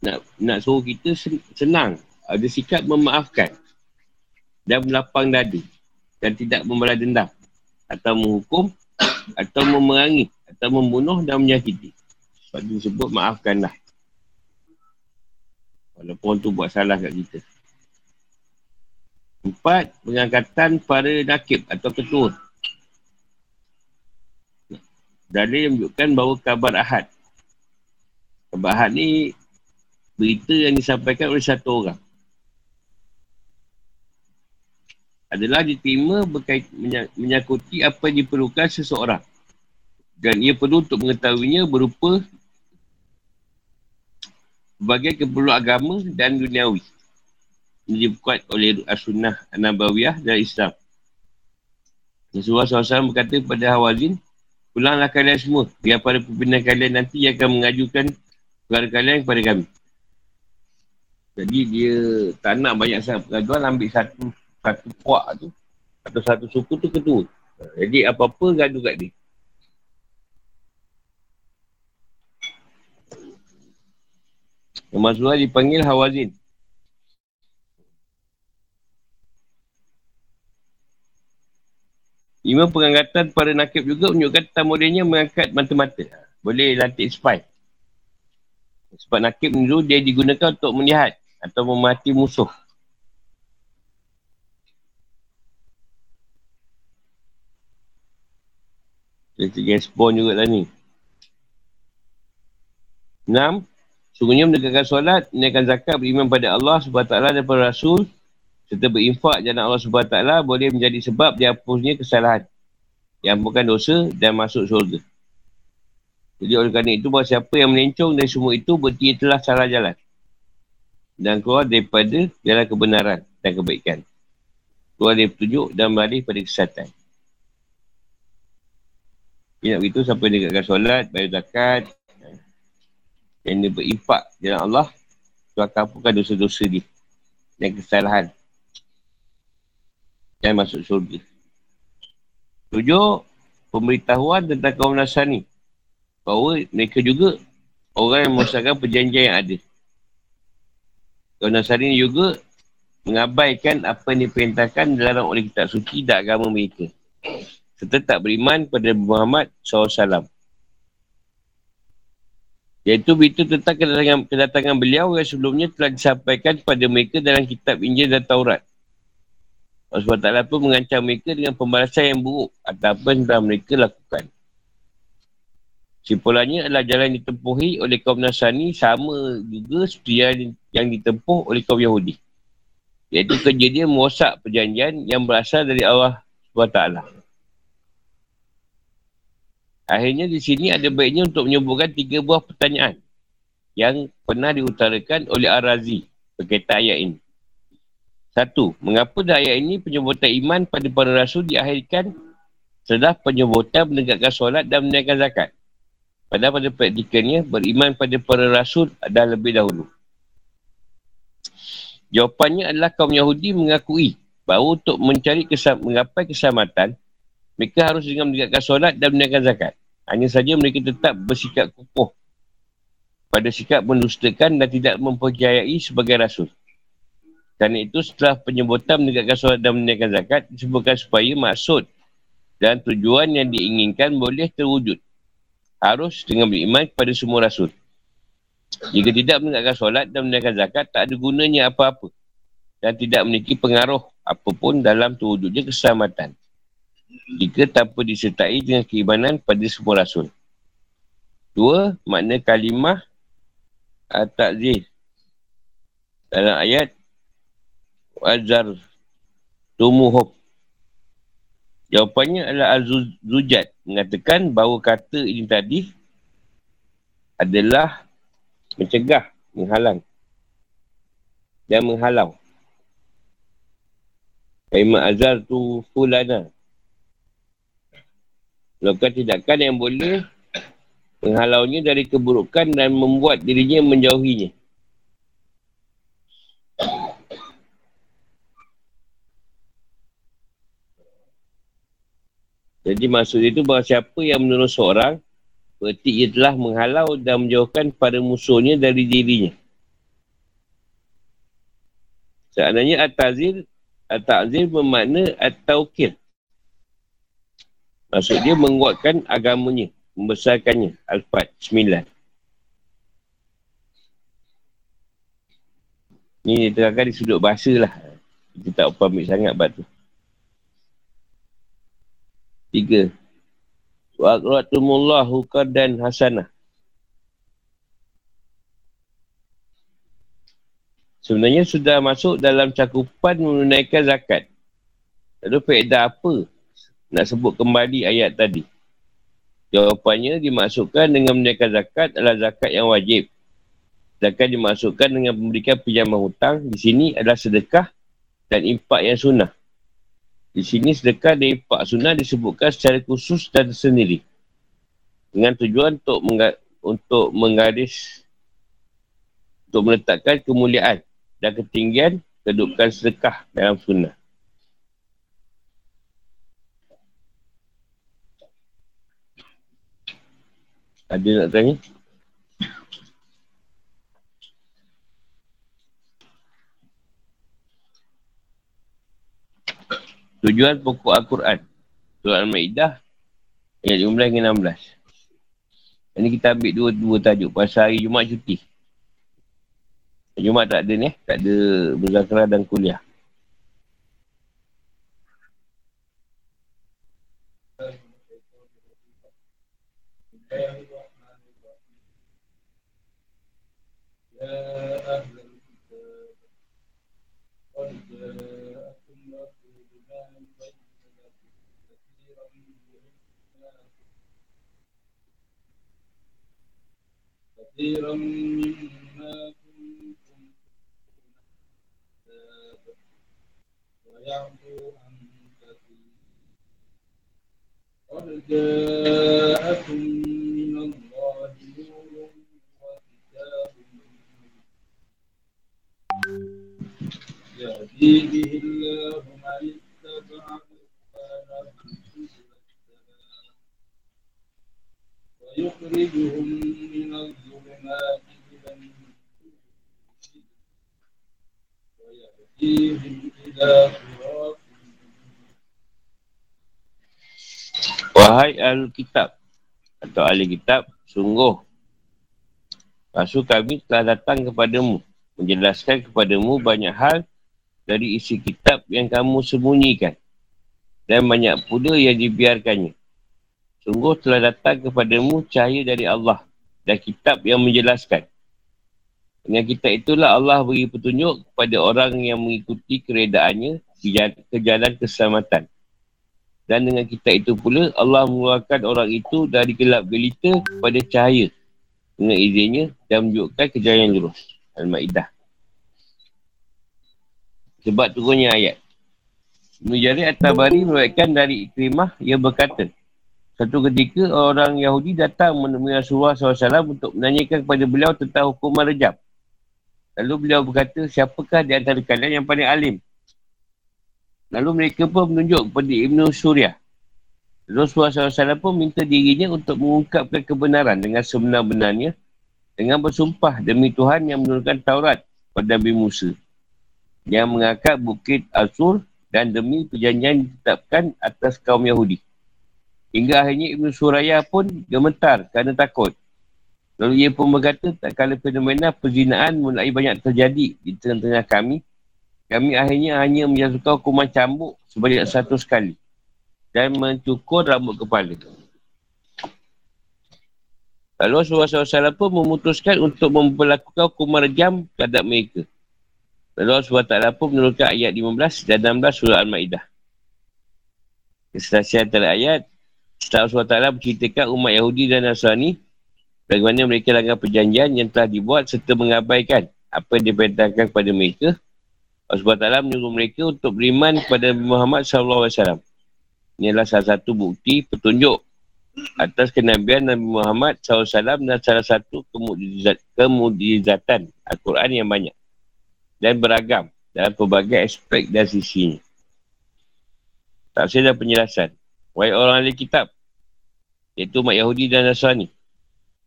Speaker 1: nak nak suruh kita senang. Ada sikap memaafkan. Dan melapang dada. Dan tidak membalas dendam. Atau menghukum. Atau memerangi. Atau membunuh dan menyakiti. Sebab dia sebut maafkanlah. Walaupun tu buat salah kat kita. Empat, pengangkatan para nakib atau ketua. Dalil menunjukkan bahawa kabar ahad. Kabar ahad ni berita yang disampaikan oleh satu orang. Adalah diterima berkait, menyakuti apa yang diperlukan seseorang. Dan ia perlu untuk mengetahuinya berupa berbagai keperluan agama dan duniawi. Ini dibuat oleh As-Sunnah An-Nabawiyah dan Islam. Rasulullah SAW berkata kepada Hawazin, Pulanglah kalian semua, biar pada pimpinan kalian nanti yang akan mengajukan perkara kalian kepada kami. Jadi dia tak nak banyak sangat pergaduan, ambil satu satu kuak tu, atau satu suku tu ketua. Jadi apa-apa gaduh kat dia. Yang Rasulullah dipanggil Hawazin. Lima pengangkatan para nakib juga menunjukkan tamudinya mengangkat mata-mata. Boleh lantik spy. Sebab nakib dulu dia digunakan untuk melihat atau memati musuh. Dia tinggal spawn juga lah ni. Enam. Sungguhnya menegakkan solat, menaikkan zakat, beriman pada Allah SWT dan para Rasul serta berinfak jalan Allah SWT boleh menjadi sebab dihapusnya kesalahan yang bukan dosa dan masuk syurga. Jadi oleh kerana itu bahawa siapa yang melencong dari semua itu berarti telah salah jalan dan keluar daripada jalan kebenaran dan kebaikan. Keluar dari petunjuk dan beralih pada kesihatan. Nak begitu siapa yang dekatkan solat, bayar zakat, yang dia berimpak jalan Allah, tu akan hapuskan dosa-dosa dia dan kesalahan dan masuk surga. Tujuh, pemberitahuan tentang kaum Nasrani. Bahawa mereka juga orang yang memusahkan perjanjian yang ada. Kaum Nasrani juga mengabaikan apa yang diperintahkan dalam oleh kitab suci dan agama mereka. Serta tak beriman pada Muhammad SAW. Iaitu berita tentang kedatangan, kedatangan beliau yang sebelumnya telah disampaikan kepada mereka dalam kitab Injil dan Taurat. Allah SWT pun mengancam mereka dengan pembalasan yang buruk atas apa yang telah mereka lakukan. Simpulannya adalah jalan ditempuhi oleh kaum Nasrani sama juga seperti yang, ditempuh oleh kaum Yahudi. Iaitu kejadian merosak perjanjian yang berasal dari Allah SWT. Akhirnya di sini ada baiknya untuk menyebutkan tiga buah pertanyaan yang pernah diutarakan oleh Ar-Razi berkaitan ayat ini. Satu, mengapa dalam ayat ini penyebutan iman pada para rasul diakhirkan setelah penyebutan menegakkan solat dan menaikkan zakat? Padahal pada praktikannya, beriman pada para rasul adalah lebih dahulu. Jawapannya adalah kaum Yahudi mengakui bahawa untuk mencari kesam, menggapai keselamatan, mereka harus dengan menegakkan solat dan menaikkan zakat. Hanya saja mereka tetap bersikap kukuh pada sikap mendustakan dan tidak mempercayai sebagai rasul. Kerana itu setelah penyebutan menegakkan solat dan menegakkan zakat disebutkan supaya maksud dan tujuan yang diinginkan boleh terwujud. Harus dengan beriman kepada semua rasul. Jika tidak menegakkan solat dan menegakkan zakat tak ada gunanya apa-apa dan tidak memiliki pengaruh apapun dalam terwujudnya keselamatan. Jika tanpa disertai dengan keimanan pada semua rasul. Dua, makna kalimah At-Ta'zir. Dalam ayat Wazar Tumuhub. Jawapannya adalah Al-Zujat mengatakan bahawa kata ini tadi adalah mencegah, menghalang dan menghalau. Kaimat azal tu fulana. Melakukan tindakan yang boleh menghalaunya dari keburukan dan membuat dirinya menjauhinya. Jadi maksud itu bahawa siapa yang menolong seorang, berarti ia telah menghalau dan menjauhkan para musuhnya dari dirinya. Seandainya At-Tazir, At-Tazir bermakna At-Tawkir. Maksud dia menguatkan agamanya membesarkannya. Al-Fat, 9. Ni diterangkan di sudut bahasa lah. Kita tak upah ambil sangat bab tu. Tiga. Wa'akratumullahu qardan hasanah. Sebenarnya sudah masuk dalam cakupan menunaikan zakat. Lalu faedah apa nak sebut kembali ayat tadi? Jawapannya dimasukkan dengan menaikan zakat adalah zakat yang wajib. Zakat dimasukkan dengan memberikan pinjaman hutang. Di sini adalah sedekah dan impak yang sunnah. Di sini sedekah dan impak sunnah disebutkan secara khusus dan tersendiri. Dengan tujuan untuk mengga- untuk menggaris untuk meletakkan kemuliaan dan ketinggian kedudukan sedekah dalam sunnah. Ada nak tanya? Tujuan pokok Al-Quran. Surah Al-Ma'idah. Ayat 15 hingga 16. Ini kita ambil dua-dua tajuk. Pasal hari Jumat cuti. Jumat tak ada ni. Eh? Tak ada berzakrah dan kuliah.
Speaker 2: كثيرا مما كنتم الكتاب ويعفو عن كثير قد جاءكم من الله نور وكتاب يهدي به الله من ويخرجهم من الظلمات إلى النور ويهديهم إلى صراط
Speaker 1: Wahai ahli kitab atau ahli kitab, sungguh Rasul kami telah datang kepadamu, menjelaskan kepadamu banyak hal dari isi kitab yang kamu sembunyikan dan banyak pula yang dibiarkannya. Sungguh telah datang kepadamu cahaya dari Allah dan kitab yang menjelaskan. Dengan kitab itulah Allah beri petunjuk kepada orang yang mengikuti keredaannya ke jalan keselamatan. Dan dengan kitab itu pula Allah mengeluarkan orang itu dari gelap gelita kepada cahaya dengan izinnya dan menunjukkan ke jalan yang lurus. Al-Ma'idah. Sebab turunnya ayat. Ibn Jarir At-Tabari meruatkan dari Ikrimah yang berkata, satu ketika orang Yahudi datang menemui Rasulullah SAW untuk menanyakan kepada beliau tentang hukuman rejab. Lalu beliau berkata, siapakah di antara kalian yang paling alim? Lalu mereka pun menunjuk kepada Ibn Suryah. Rasulullah SAW pun minta dirinya untuk mengungkapkan kebenaran dengan sebenar-benarnya dengan bersumpah demi Tuhan yang menurunkan Taurat pada Nabi Musa yang mengangkat bukit Asur dan demi perjanjian ditetapkan atas kaum Yahudi. Hingga akhirnya Ibn Suraya pun gemetar kerana takut. Lalu ia pun berkata, tak kala fenomena perzinaan mulai banyak terjadi di tengah-tengah kami, kami akhirnya hanya menjatuhkan hukuman cambuk sebanyak satu sekali dan mencukur rambut kepala. Lalu Rasulullah SAW pun memutuskan untuk memperlakukan hukuman rejam terhadap mereka. Lalu Rasulullah SWT pun menurunkan ayat 15 dan 16 surah Al-Ma'idah. Keselasian antara ayat, setelah SWT menceritakan umat Yahudi dan Nasrani, bagaimana mereka langgar perjanjian yang telah dibuat serta mengabaikan apa yang diperintahkan kepada mereka, Rasulullah SWT menyuruh mereka untuk beriman kepada Muhammad SAW. Ini adalah salah satu bukti petunjuk atas kenabian Nabi Muhammad SAW dan salah satu kemujizat, kemujizatan Al-Quran yang banyak dan beragam dalam pelbagai aspek dan sisinya. Tafsir dan penjelasan. Wahai orang ahli kitab, iaitu umat Yahudi dan Nasrani.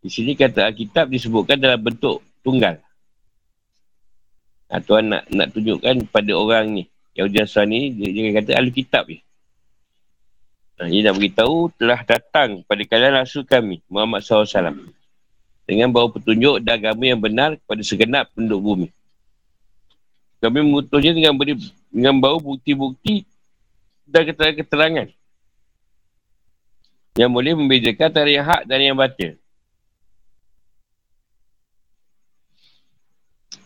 Speaker 1: Di sini kata Alkitab disebutkan dalam bentuk tunggal. Nah, Tuhan nak, nak tunjukkan pada orang ni, Yahudi dan Nasrani, dia, dia kata ahli kitab ni. Nah, dia nak beritahu telah datang pada kalian rasul kami, Muhammad SAW. Dengan bawa petunjuk dan agama yang benar kepada segenap penduduk bumi. Kami mengutusnya dengan beri, dengan bawa bukti-bukti dan keterangan-keterangan. Yang boleh membedakan antara yang hak dan yang batil.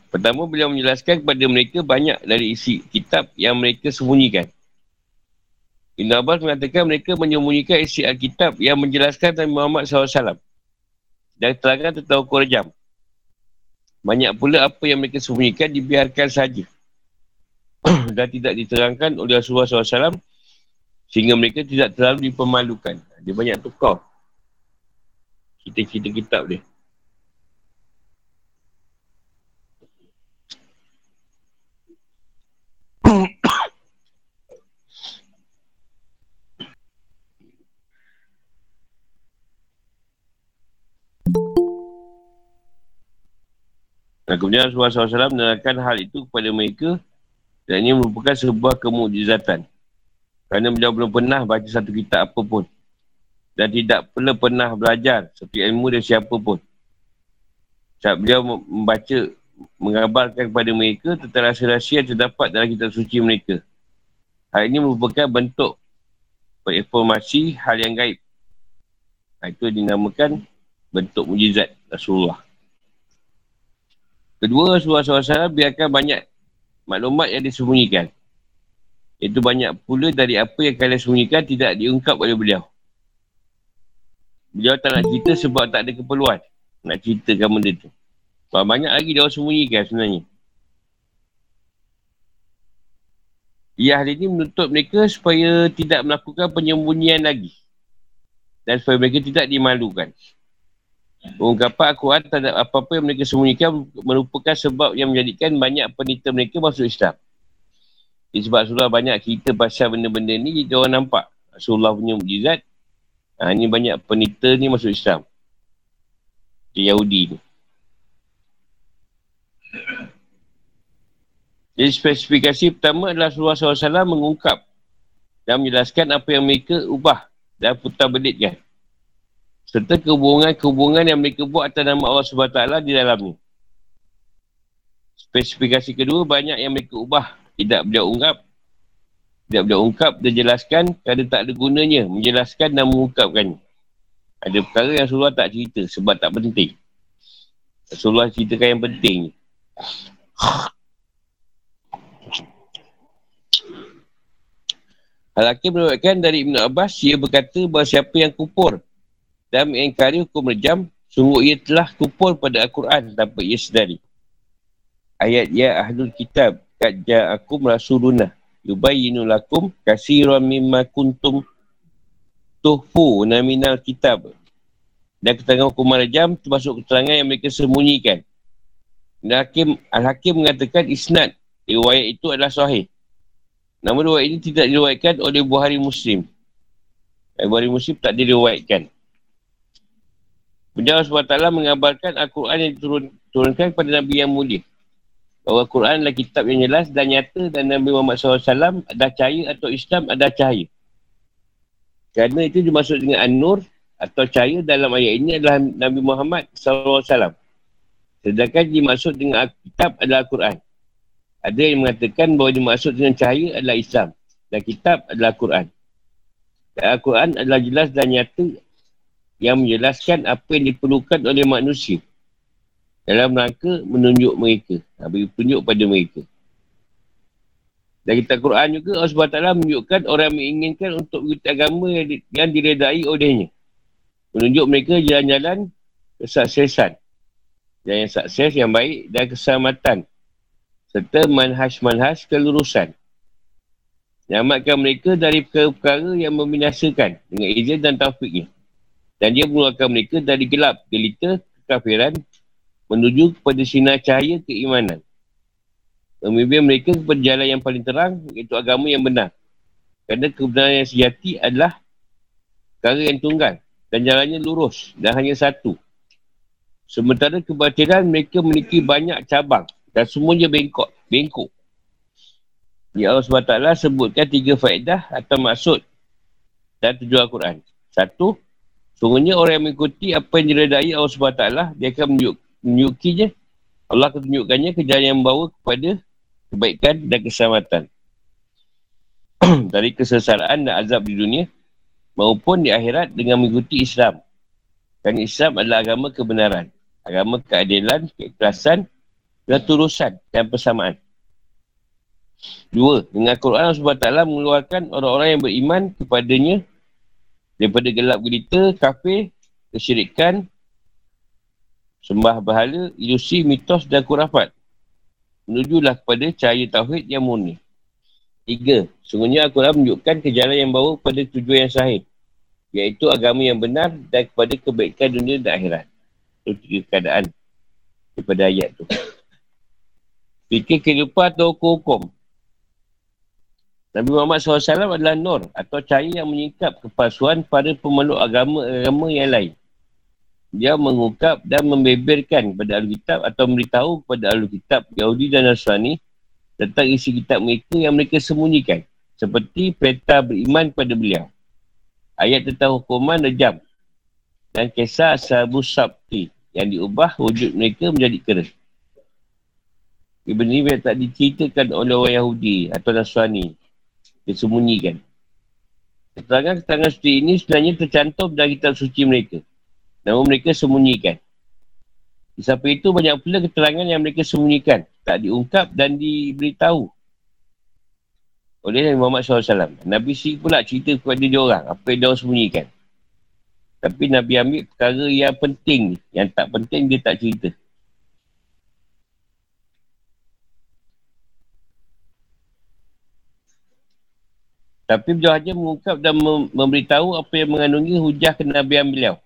Speaker 1: Pertama, beliau menjelaskan kepada mereka banyak dari isi kitab yang mereka sembunyikan. Ibn Abbas mengatakan mereka menyembunyikan isi Alkitab yang menjelaskan Nabi Muhammad SAW dan terangkan tentang hukum rejam. Banyak pula apa yang mereka sembunyikan dibiarkan saja dan tidak diterangkan oleh Rasulullah SAW sehingga mereka tidak terlalu dipermalukan. Dia banyak tukar kita-kita kitab dia. Dan kemudian Rasulullah SAW menerangkan hal itu kepada mereka dan ini merupakan sebuah kemujizatan. Kerana beliau belum pernah baca satu kitab apa pun. Dan tidak pernah pernah belajar seperti ilmu dari siapa pun. Saat beliau membaca, mengabarkan kepada mereka tentang rahsia-rahsia yang terdapat dalam kitab suci mereka. Hal ini merupakan bentuk informasi hal yang gaib. Itu dinamakan bentuk mujizat Rasulullah. Kedua, Rasulullah SAW biarkan banyak maklumat yang disembunyikan. Itu banyak pula dari apa yang kalian sembunyikan tidak diungkap oleh beliau. Beliau tak nak cerita sebab tak ada keperluan nak ceritakan benda tu. Sebab banyak lagi dia orang sembunyikan sebenarnya. Ia hari ini menuntut mereka supaya tidak melakukan penyembunyian lagi. Dan supaya mereka tidak dimalukan. Ungkapan Al-Quran terhadap apa-apa yang mereka sembunyikan merupakan sebab yang menjadikan banyak penita mereka masuk Islam. Jadi sebab Rasulullah banyak cerita pasal benda-benda ni, dia orang nampak Rasulullah punya mujizat. Ha, ni banyak penita ni masuk Islam. Di Yahudi ni. Jadi spesifikasi pertama adalah Rasulullah SAW mengungkap dan menjelaskan apa yang mereka ubah dan putar belitkan serta kehubungan-kehubungan yang mereka buat atas nama Allah SWT di dalamnya. Spesifikasi kedua, banyak yang mereka ubah. Tidak beliau ungkap. Tidak beliau ungkap dan jelaskan kerana tak ada gunanya menjelaskan dan mengungkapkan. Ada perkara yang Rasulullah tak cerita sebab tak penting. Rasulullah ceritakan yang penting. Al-Hakim berkata dari Ibn Abbas, ia berkata bahawa siapa yang kupur dan mengingkari hukum rejam, sungguh ia telah kupur pada Al-Quran tanpa ia sedari. Ayat Ya Ahlul Kitab, Kat Ja'akum Rasuluna, Yubayinu lakum kasiran mimma kuntum tuhfu naminal kitab. Dan keterangan hukum rejam termasuk keterangan yang mereka sembunyikan. Al-Hakim, Al-Hakim mengatakan isnad riwayat itu adalah sahih. Namun riwayat ini tidak diriwayatkan oleh Buhari Muslim. Bukhari Muslim tak diriwayatkan. Beliau SWT mengabarkan Al-Quran yang diturunkan kepada Nabi yang mulia. Bahawa Al-Quran adalah kitab yang jelas dan nyata dan Nabi Muhammad SAW ada cahaya atau Islam ada cahaya. Kerana itu dimaksud dengan An-Nur atau cahaya dalam ayat ini adalah Nabi Muhammad SAW. Sedangkan dimaksud dengan kitab adalah Al-Quran. Ada yang mengatakan bahawa dimaksud dengan cahaya adalah Islam dan kitab adalah Al-Quran. Al-Quran adalah jelas dan nyata yang menjelaskan apa yang diperlukan oleh manusia dalam rangka menunjuk mereka. Beri tunjuk pada mereka. Dan kita Quran juga Allah SWT menunjukkan orang yang menginginkan untuk mengikuti agama yang, di, yang diredai olehnya. Menunjuk mereka jalan-jalan kesuksesan. Dan yang sukses yang baik dan keselamatan. Serta manhaj-manhaj kelurusan. Nyamakan mereka dari perkara-perkara yang membinasakan dengan izin dan taufiknya. Dan dia mengeluarkan mereka dari gelap, gelita, kekafiran menuju kepada sinar cahaya keimanan. Memimpin mereka kepada jalan yang paling terang, iaitu agama yang benar. Kerana kebenaran yang sejati adalah perkara yang tunggal dan jalannya lurus dan hanya satu. Sementara kebatilan mereka memiliki banyak cabang dan semuanya bengkok. bengkok. Ya Allah SWT sebutkan tiga faedah atau maksud dan tujuan Al-Quran. Satu, sungguhnya orang yang mengikuti apa yang diredai Allah SWT, dia akan menunjuk, menunjukinya. Allah akan tunjukkannya ke jalan yang membawa kepada kebaikan dan keselamatan. Dari kesesaraan dan azab di dunia maupun di akhirat dengan mengikuti Islam. Dan Islam adalah agama kebenaran. Agama keadilan, keikhlasan, keturusan dan persamaan. Dua, dengan Quran SWT mengeluarkan orang-orang yang beriman kepadanya daripada gelap gelita, kafir, kesyirikan, sembah berhala, ilusi, mitos dan kurafat. Menujulah kepada cahaya tauhid yang murni. Tiga, sungguhnya Al-Quran menunjukkan ke jalan yang bawa kepada tujuan yang sahih. Iaitu agama yang benar dan kepada kebaikan dunia dan akhirat. Itu tiga keadaan daripada ayat tu. Fikir kehidupan atau hukum-hukum. Nabi Muhammad SAW adalah nur atau cahaya yang menyingkap kepalsuan pada pemeluk agama-agama yang lain. Dia mengungkap dan membeberkan kepada Ahli Kitab atau memberitahu kepada Ahli Kitab Yahudi dan Nasrani tentang isi kitab mereka yang mereka sembunyikan. Seperti peta beriman kepada beliau. Ayat tentang hukuman rejam dan kisah Sabu Sabti yang diubah wujud mereka menjadi kera. Ibn ini tak diceritakan oleh orang Yahudi atau Nasrani disembunyikan. Keterangan-keterangan seperti ini sebenarnya tercantum dalam kitab suci mereka. Namun mereka sembunyikan. Di samping itu banyak pula keterangan yang mereka sembunyikan. Tak diungkap dan diberitahu oleh Nabi Muhammad SAW. Nabi si pula cerita kepada dia orang apa yang dia sembunyikan. Tapi Nabi ambil perkara yang penting. Yang tak penting dia tak cerita. Tapi beliau hanya mengungkap dan memberitahu apa yang mengandungi hujah kenabian beliau.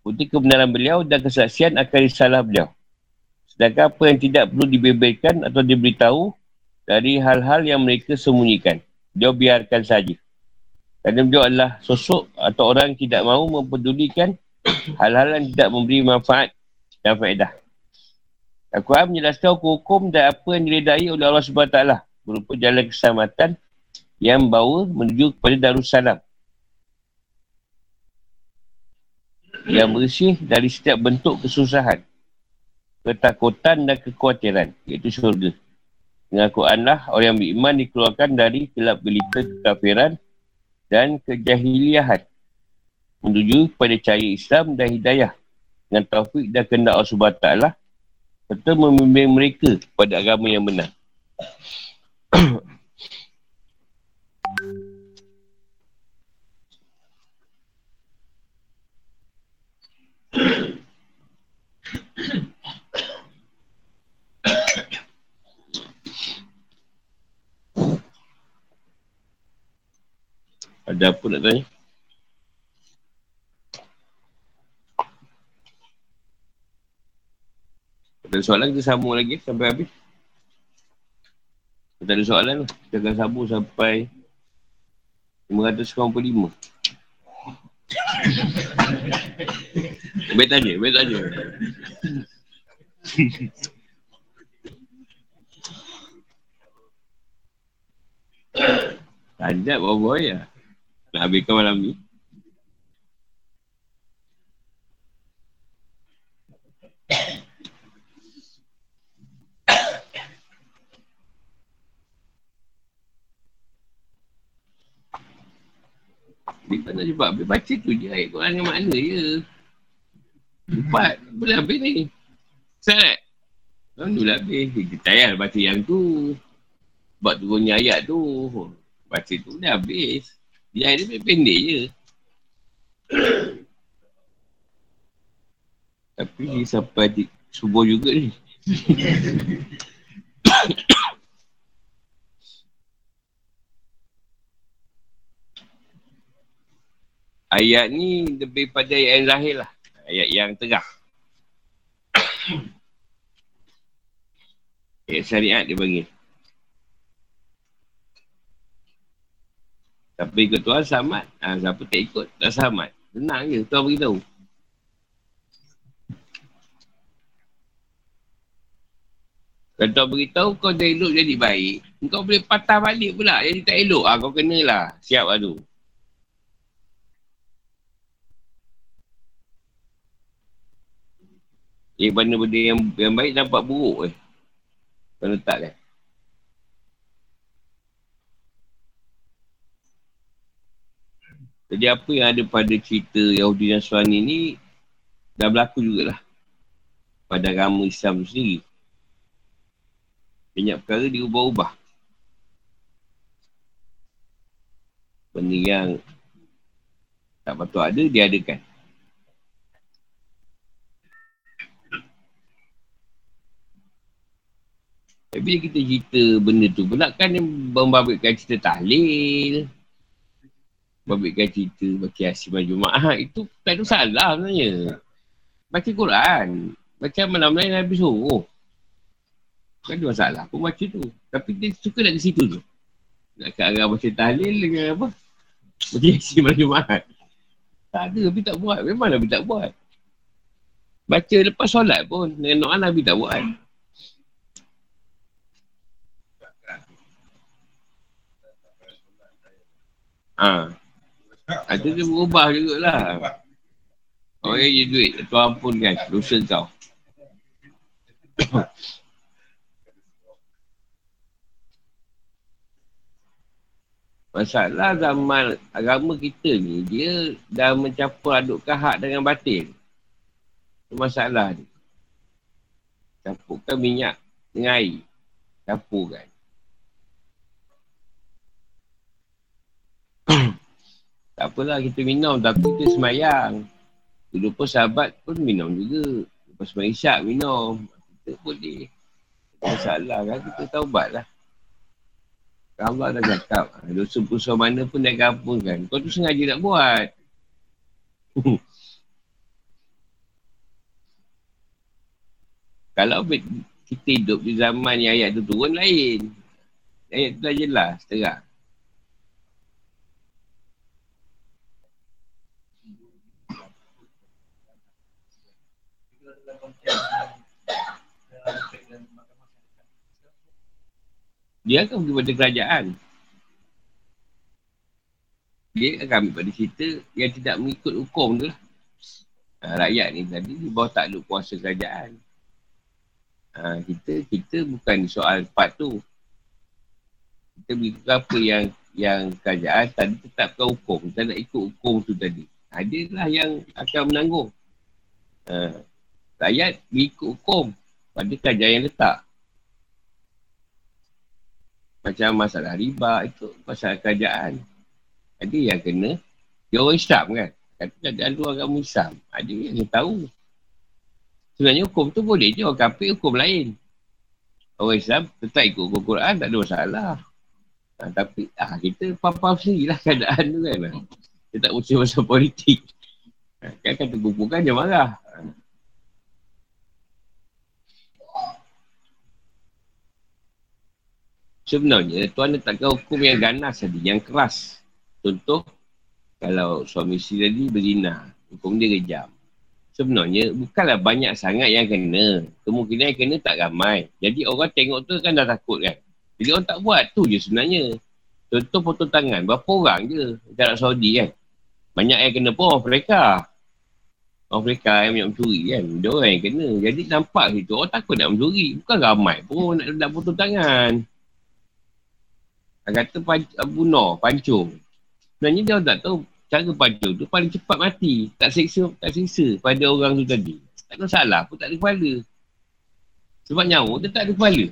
Speaker 1: Bukti kebenaran beliau dan kesaksian akan risalah beliau. Sedangkan apa yang tidak perlu dibeberkan atau diberitahu dari hal-hal yang mereka sembunyikan. Beliau biarkan saja. Kerana beliau adalah sosok atau orang yang tidak mahu mempedulikan hal-hal yang tidak memberi manfaat dan faedah. Al-Quran menjelaskan hukum dan apa yang diredai oleh Allah SWT berupa jalan keselamatan yang bawa menuju kepada Darussalam. Yang bersih dari setiap bentuk kesusahan, ketakutan dan kekhawatiran, iaitu syurga. Dengan Quran lah, orang yang beriman dikeluarkan dari gelap gelita kekafiran dan kejahiliahan menuju kepada cahaya Islam dan hidayah dengan taufik dan kendak Allah SWT serta memimpin mereka kepada agama yang benar. Ada apa nak tanya? Ada soalan kita sambung lagi sampai habis. Tak ada soalan lah. Kita akan sambung sampai 595. Baik tanya, baik tanya. Tajak bawa ya. Nak habiskan malam ni. Dia tak nak jumpa. Habis baca tu je ayat Quran yang makna je. Empat. Boleh habis ni. Set. Alhamdulillah habis. Kita tayar baca yang tu. Sebab turunnya ayat tu. Baca tu dah habis. Dia dia pendek je. Tapi dia sampai di subuh juga ni. ayat ni lebih pada ayat yang lahir lah. Ayat yang tengah. ayat syariat dia panggil. Siapa ikut Tuhan selamat. Ha, siapa tak ikut tak selamat. Tenang je. Tuhan beritahu. Kalau Tuhan beritahu kau dah elok jadi baik. Kau boleh patah balik pula. Jadi tak elok. Ha, kau kenalah. Siap lah tu. Eh, mana benda yang, yang baik nampak buruk eh. Kau letak kan. Jadi apa yang ada pada cerita Yahudi dan Suani ni dah berlaku jugalah. Pada agama Islam sendiri. Banyak perkara diubah-ubah. Benda yang tak patut ada, diadakan. Tapi kita cerita benda tu pula kan membabitkan cerita tahlil. Membabitkan cerita baca asyik Jumaat. Itu tak ada salah sebenarnya. Baca Quran. Baca malam lain Nabi suruh. Kan ada masalah pun baca tu. Tapi dia suka nak ke situ tu. Nak kat arah baca tahlil dengan apa. Baca asyik Jumaat. Tak ada Nabi tak buat. Memang Nabi tak buat. Baca lepas solat pun. Dengan doa Nabi tak buat. Ha. Ada dia berubah jugalah. Oh ya, ya duit. Tuan ampun kan. Dosa kau. Masalah zaman agama kita ni, dia dah mencampur adukkan hak dengan batin. Itu masalah ni. Campurkan minyak dengan air. Campurkan. Tak apalah kita minum tapi kita semayang. Dulu pun sahabat pun minum juga. Lepas semayang isyak minum. Kita boleh. Tak masalah kan kita taubat lah. Allah dah cakap. Dosa-dosa mana pun nak kampung kan. Kau tu sengaja nak buat. Kalau kita hidup di zaman yang ayat tu turun lain. Ayat tu dah jelas, terang. Dia akan pergi pada kerajaan. Dia akan ambil pada cerita yang tidak mengikut hukum tu lah. Ha, rakyat ni tadi di bawah takluk kuasa kerajaan. Ha, kita kita bukan soal part tu. Kita mengikut apa yang yang kerajaan tadi tetapkan hukum. Kita nak ikut hukum tu tadi. Ha, dia lah yang akan menanggung. Ha, rakyat mengikut hukum pada kerajaan yang letak. Macam masalah riba itu masalah kerajaan. Ada yang kena. Dia orang Islam kan. Kata keadaan tu agama Islam. Ada yang tahu. Sebenarnya hukum tu boleh je orang kafir hukum lain. Orang Islam tetap ikut hukum Quran tak ada masalah. Ha, tapi ah, kita faham-faham sendiri lah keadaan tu kan. Kita tak mesti pasal politik. Ha, kan kata kumpul kan dia marah. Sebenarnya Tuhan letakkan hukum yang ganas tadi, yang keras. Contoh, Kalau suami isteri tadi berzina, hukum dia kejam. Sebenarnya bukanlah banyak sangat yang kena. Kemungkinan yang kena tak ramai. Jadi orang tengok tu kan dah takut kan. Jadi orang tak buat tu je sebenarnya. Contoh potong tangan. Berapa orang je Arab Saudi kan. Banyak yang kena pun orang mereka. Orang mereka yang banyak mencuri kan. Dia orang yang kena. Jadi nampak situ orang takut nak mencuri. Bukan ramai pun nak, nak potong tangan. Dia kata panc- bunuh, pancung. Sebenarnya dia tak tahu cara pancung tu paling cepat mati. Tak seksa, tak seksa pada orang tu tadi. Tak ada salah pun tak ada kepala. Sebab nyawa dia tak ada kepala.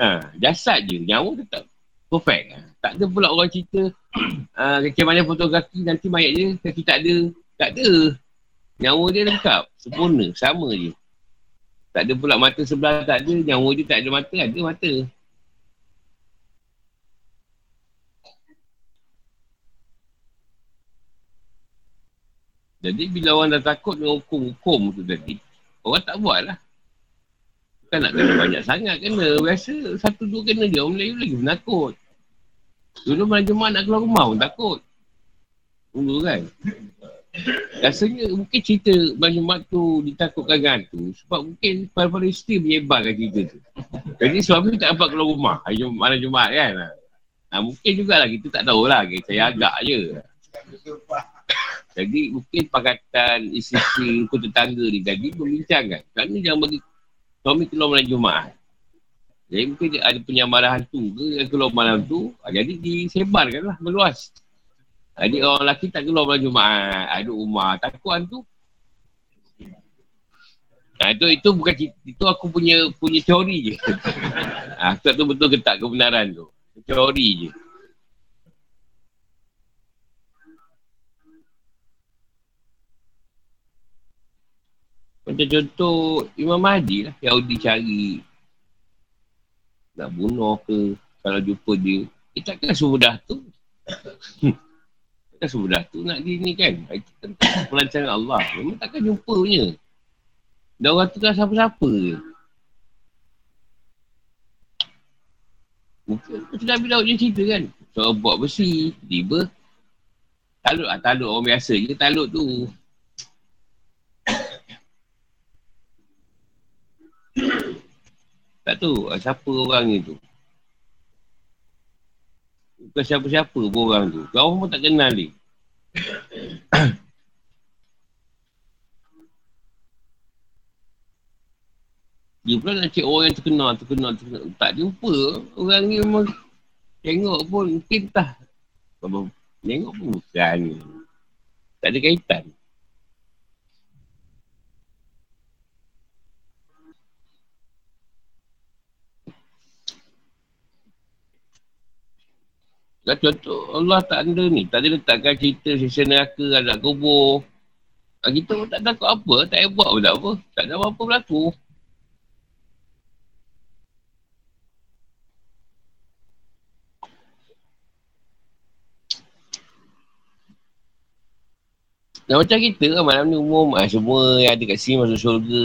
Speaker 1: ha, jasad je. Nyawa dia tak perfect. Ha. Tak ada pula orang cerita macam mana fotografi nanti mayat dia kaki tak ada. Tak ada. Nyawa dia lengkap. Sempurna. Sama je. Tak ada pula mata sebelah tak ada. Nyawa dia tak ada mata. Ada mata. Jadi bila orang dah takut dengan hukum-hukum tu tadi, orang tak buat lah. Bukan nak kena banyak sangat kena. Biasa satu dua kena je. Orang Melayu lagi penakut. Dulu malam Jumaat nak keluar rumah pun takut. Dulu kan. Rasanya mungkin cerita malam Jumaat tu ditakutkan dengan hantu. Sebab mungkin para-para isteri menyebarkan cerita tu. Jadi suami tak dapat keluar rumah. Malam Jumaat kan. Ha, mungkin jugalah kita tak tahulah. Saya agak je. Jadi mungkin pakatan isteri rumput tetangga ni tadi membincangkan. Kerana jangan bagi suami keluar malam Jumaat. Jadi mungkin ada penyamaran hantu ke yang keluar malam tu. ah, Jadi disebarkan lah meluas. Jadi orang lelaki tak keluar malam Jumaat. Ada rumah. Takut hantu. Nah, itu itu bukan itu aku punya punya teori je. ah, tahu betul ke tak kebenaran tu. Teori je. Macam contoh Imam Mahdi lah. Yahudi cari nak bunuh ke kalau jumpa dia. Eh takkan semudah tu. takkan semudah tu nak dia ni kan. Itu kan pelancaran Allah. Memang takkan jumpa punya. Dan orang tu kan siapa-siapa. Mungkin macam Nabi Daud je cerita kan. Seorang buat besi, tiba. Talut lah, talut orang biasa je talut tu. Tak tahu ah, siapa orang ni tu. Bukan siapa-siapa pun orang tu. Kau pun tak kenal ni. Dia pula nak cek orang yang terkenal, terkenal, terkenal. Tak jumpa. Orang ni memang tengok pun mungkin tak. Tengok pun bukan. Tak ada kaitan. Kan contoh Allah tak ada ni. Tak ada letakkan cerita sisa neraka, anak kubur. Ah, kita pun tak takut apa. Tak payah buat pun tak apa. Tak ada apa-apa berlaku. Dan macam kita kan malam ni umum ah, semua yang ada kat sini masuk syurga.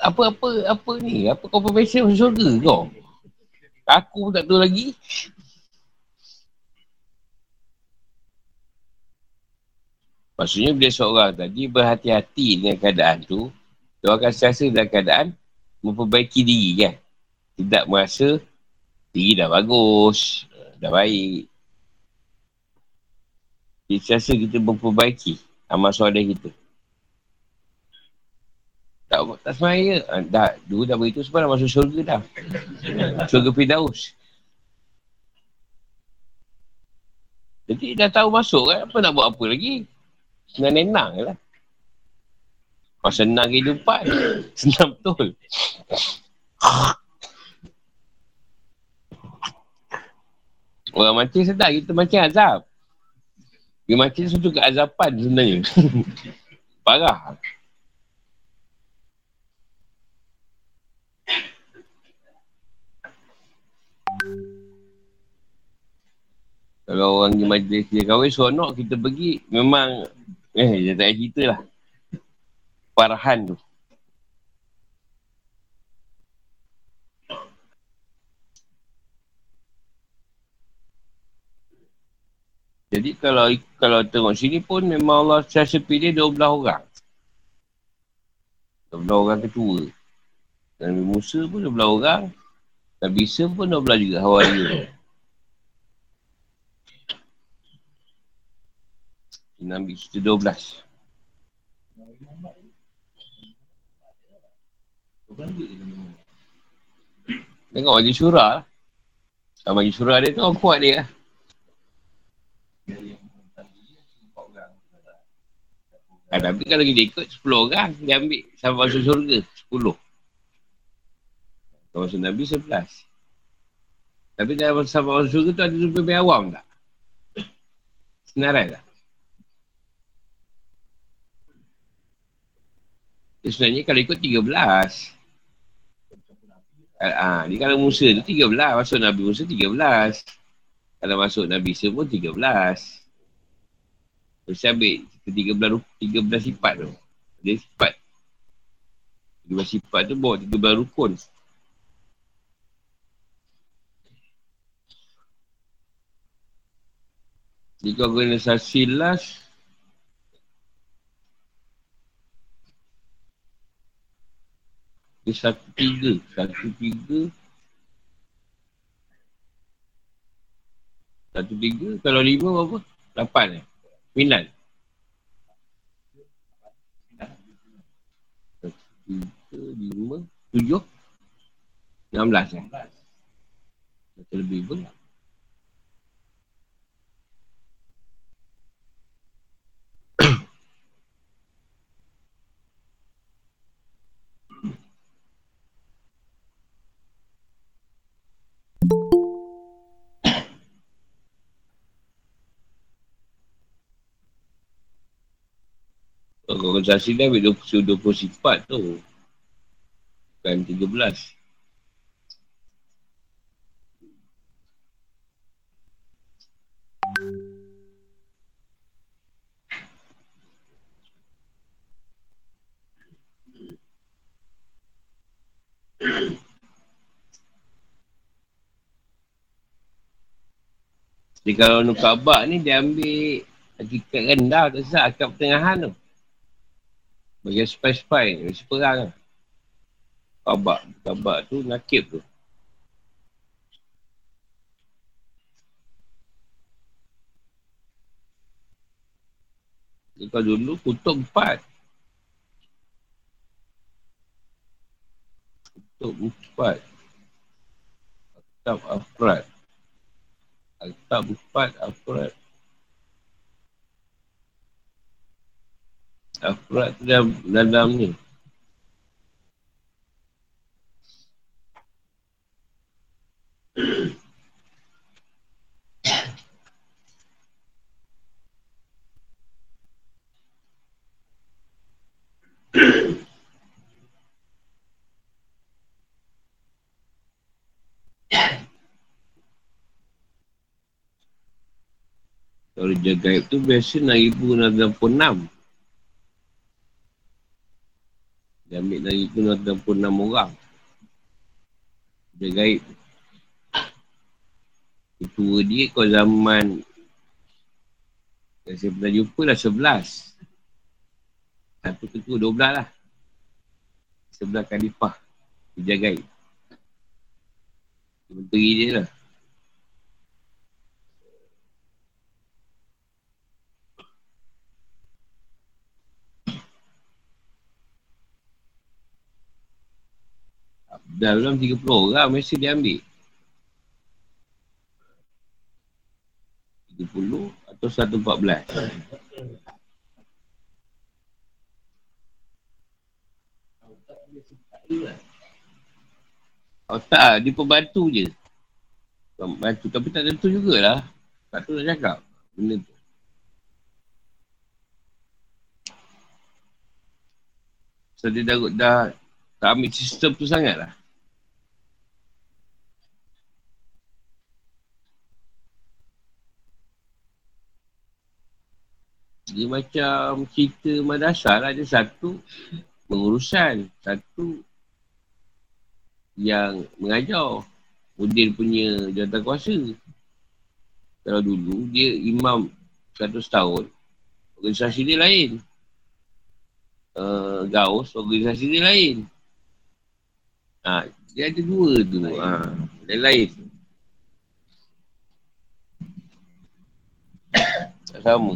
Speaker 1: Apa-apa apa ni? Apa confirmation masuk syurga kau? Aku pun tak tahu lagi. Maksudnya bila seorang tadi berhati-hati dengan keadaan tu, dia akan sentiasa dalam keadaan memperbaiki diri kan. Tidak merasa diri dah bagus, dah baik. Jadi sentiasa kita memperbaiki amal soleh kita. Tak, tak semaya. Ah, Dah, dulu dah beritahu sebab dah masuk syurga dah. Syurga Firdaus. Jadi dah tahu masuk kan, apa nak buat apa lagi? Senang-nenang je lah. Kau senang kehidupan. Senang betul. Orang mati sedar kita macam azab. Dia mati suatu keazapan sebenarnya. Parah. Kalau orang di majlis dia kahwin seronok kita pergi memang eh dia tak payah cerita lah. Parahan tu. Jadi kalau kalau tengok sini pun memang Allah siasa pilih 12 orang. 12 orang ketua. Nabi Musa pun 12 orang. Nabi Isa pun 12 juga Hawaii. Nabi kita 12. Tengok Haji Surah lah. Sama Haji Surah dia orang kuat dia lah. Ha, tapi kalau kita ikut 10 orang, dia ambil sampai masuk surga. 10. Kalau masuk Nabi 11. Tapi dalam sampai masuk surga tu ada lebih awam tak? Senarai tak? Dia sebenarnya kalau ikut 13. Ah, dia kalau Musa tu 13. Masuk Nabi Musa 13. Kalau masuk Nabi Isa pun 13. Terus ambil ke 13, 13 sifat tu. Dia sifat. 13 sifat tu bawa 13 rukun. Jika organisasi last Dia satu tiga. Satu tiga. Satu tiga. Kalau lima berapa? Lapan eh? Sembilan. Satu tiga, lima, tujuh. Enam belas eh? Satu lebih pun. Organisasi dia ambil 20, 20 sifat tu. Bukan 13. Jadi kalau Nukabak ni dia ambil hakikat rendah tu sesat akad pertengahan tu. Bagi spy-spy ni, mesti perang lah. Kabak, kabak tu nakib tu. Kalau dulu kutub empat. Kutub empat. Kitab Afrad. Kitab empat Afrad. Afrat tu dalam, dalam ni. Kalau dia gaib tu biasa 6,066. Dia ambil dari tu 66 orang. Dia gaib. Ketua dia kau zaman yang saya pernah jumpa lah 11. Satu ketua 12 lah. Sebelah kalifah. Dia gaib. Menteri dia lah. Dalam 30 orang mesti dia ambil. 30 atau 114. Oh tak, dia pembantu je. Pembantu, tapi tak tentu jugalah. Tak tu nak cakap. Benda tu. So dia dah, dah tak ambil sistem tu sangat lah. Dia macam cerita madrasah lah. Dia satu pengurusan. Satu yang mengajar. Mudir punya jawatan kuasa. Kalau dulu dia imam 100 tahun, organisasi dia lain. Uh, Gaus, organisasi dia lain. Ha, dia ada dua tu. Ha, lain lain. Tak sama.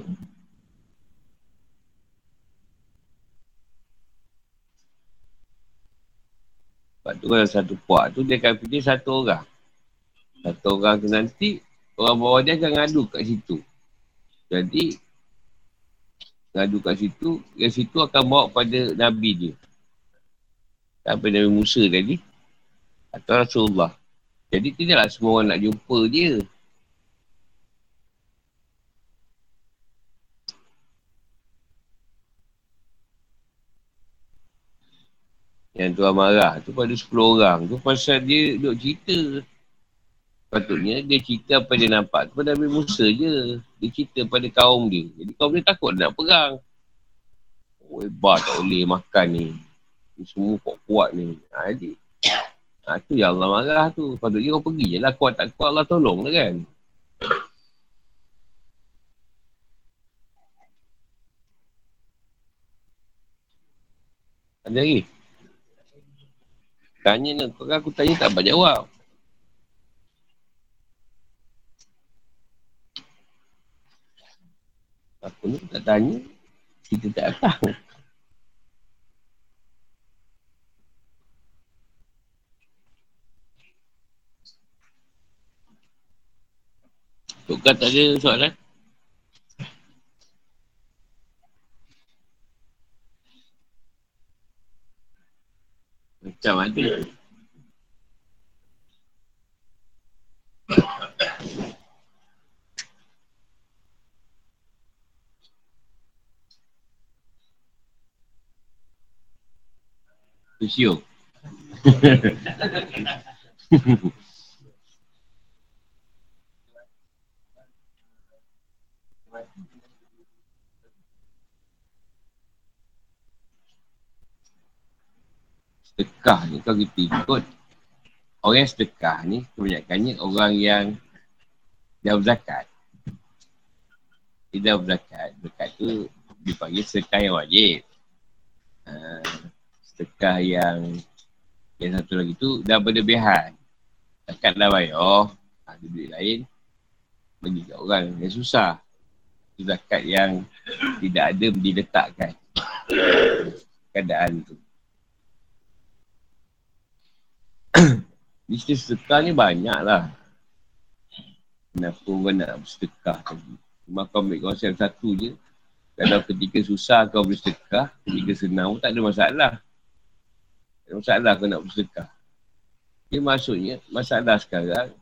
Speaker 1: Sebab tu kalau satu puak tu dia akan pilih satu orang. Satu orang tu nanti orang bawah dia akan ngadu kat situ. Jadi ngadu kat situ, yang situ akan bawa pada Nabi dia. Sampai Nabi Musa tadi. Atau Rasulullah. Jadi tidaklah semua orang nak jumpa dia. Yang tuan marah tu pada 10 orang. Tu pasal dia duduk cerita. Patutnya dia cerita apa dia nampak tu pada Nabi Musa je. Dia cerita pada kaum dia. Jadi kaum dia takut nak perang. Oh hebat tak boleh makan ni. Ni semua kuat-kuat ni. Ha, jadi. Ha, tu yang Allah marah tu. Patutnya kau pergi je lah. Kuat tak kuat Allah tolong lah kan. Ada lagi? Tanya ni, kau aku tanya tak dapat jawab. Aku ni tak tanya, kita tak tahu. Tukar tak ada soalan? Macam ada. Tusio. sedekah ni kalau kita ikut orang yang sedekah ni kebanyakannya orang yang dah berzakat. Dia dah berzakat berzakat tu dipanggil sedekah yang wajib. Uh, sedekah yang yang satu lagi tu dah berlebihan. Zakat dah bayar oh, ada duit lain bagi kat orang yang susah. Zakat yang tidak ada diletakkan. Keadaan tu Bisnes sedekah ni banyak lah. Kenapa orang nak bersedekah tadi. Cuma kau ambil kawasan satu je. Kalau ketika susah kau bersedekah, ketika senang tak ada masalah. Tak ada masalah kau nak bersedekah. Dia maksudnya, masalah sekarang,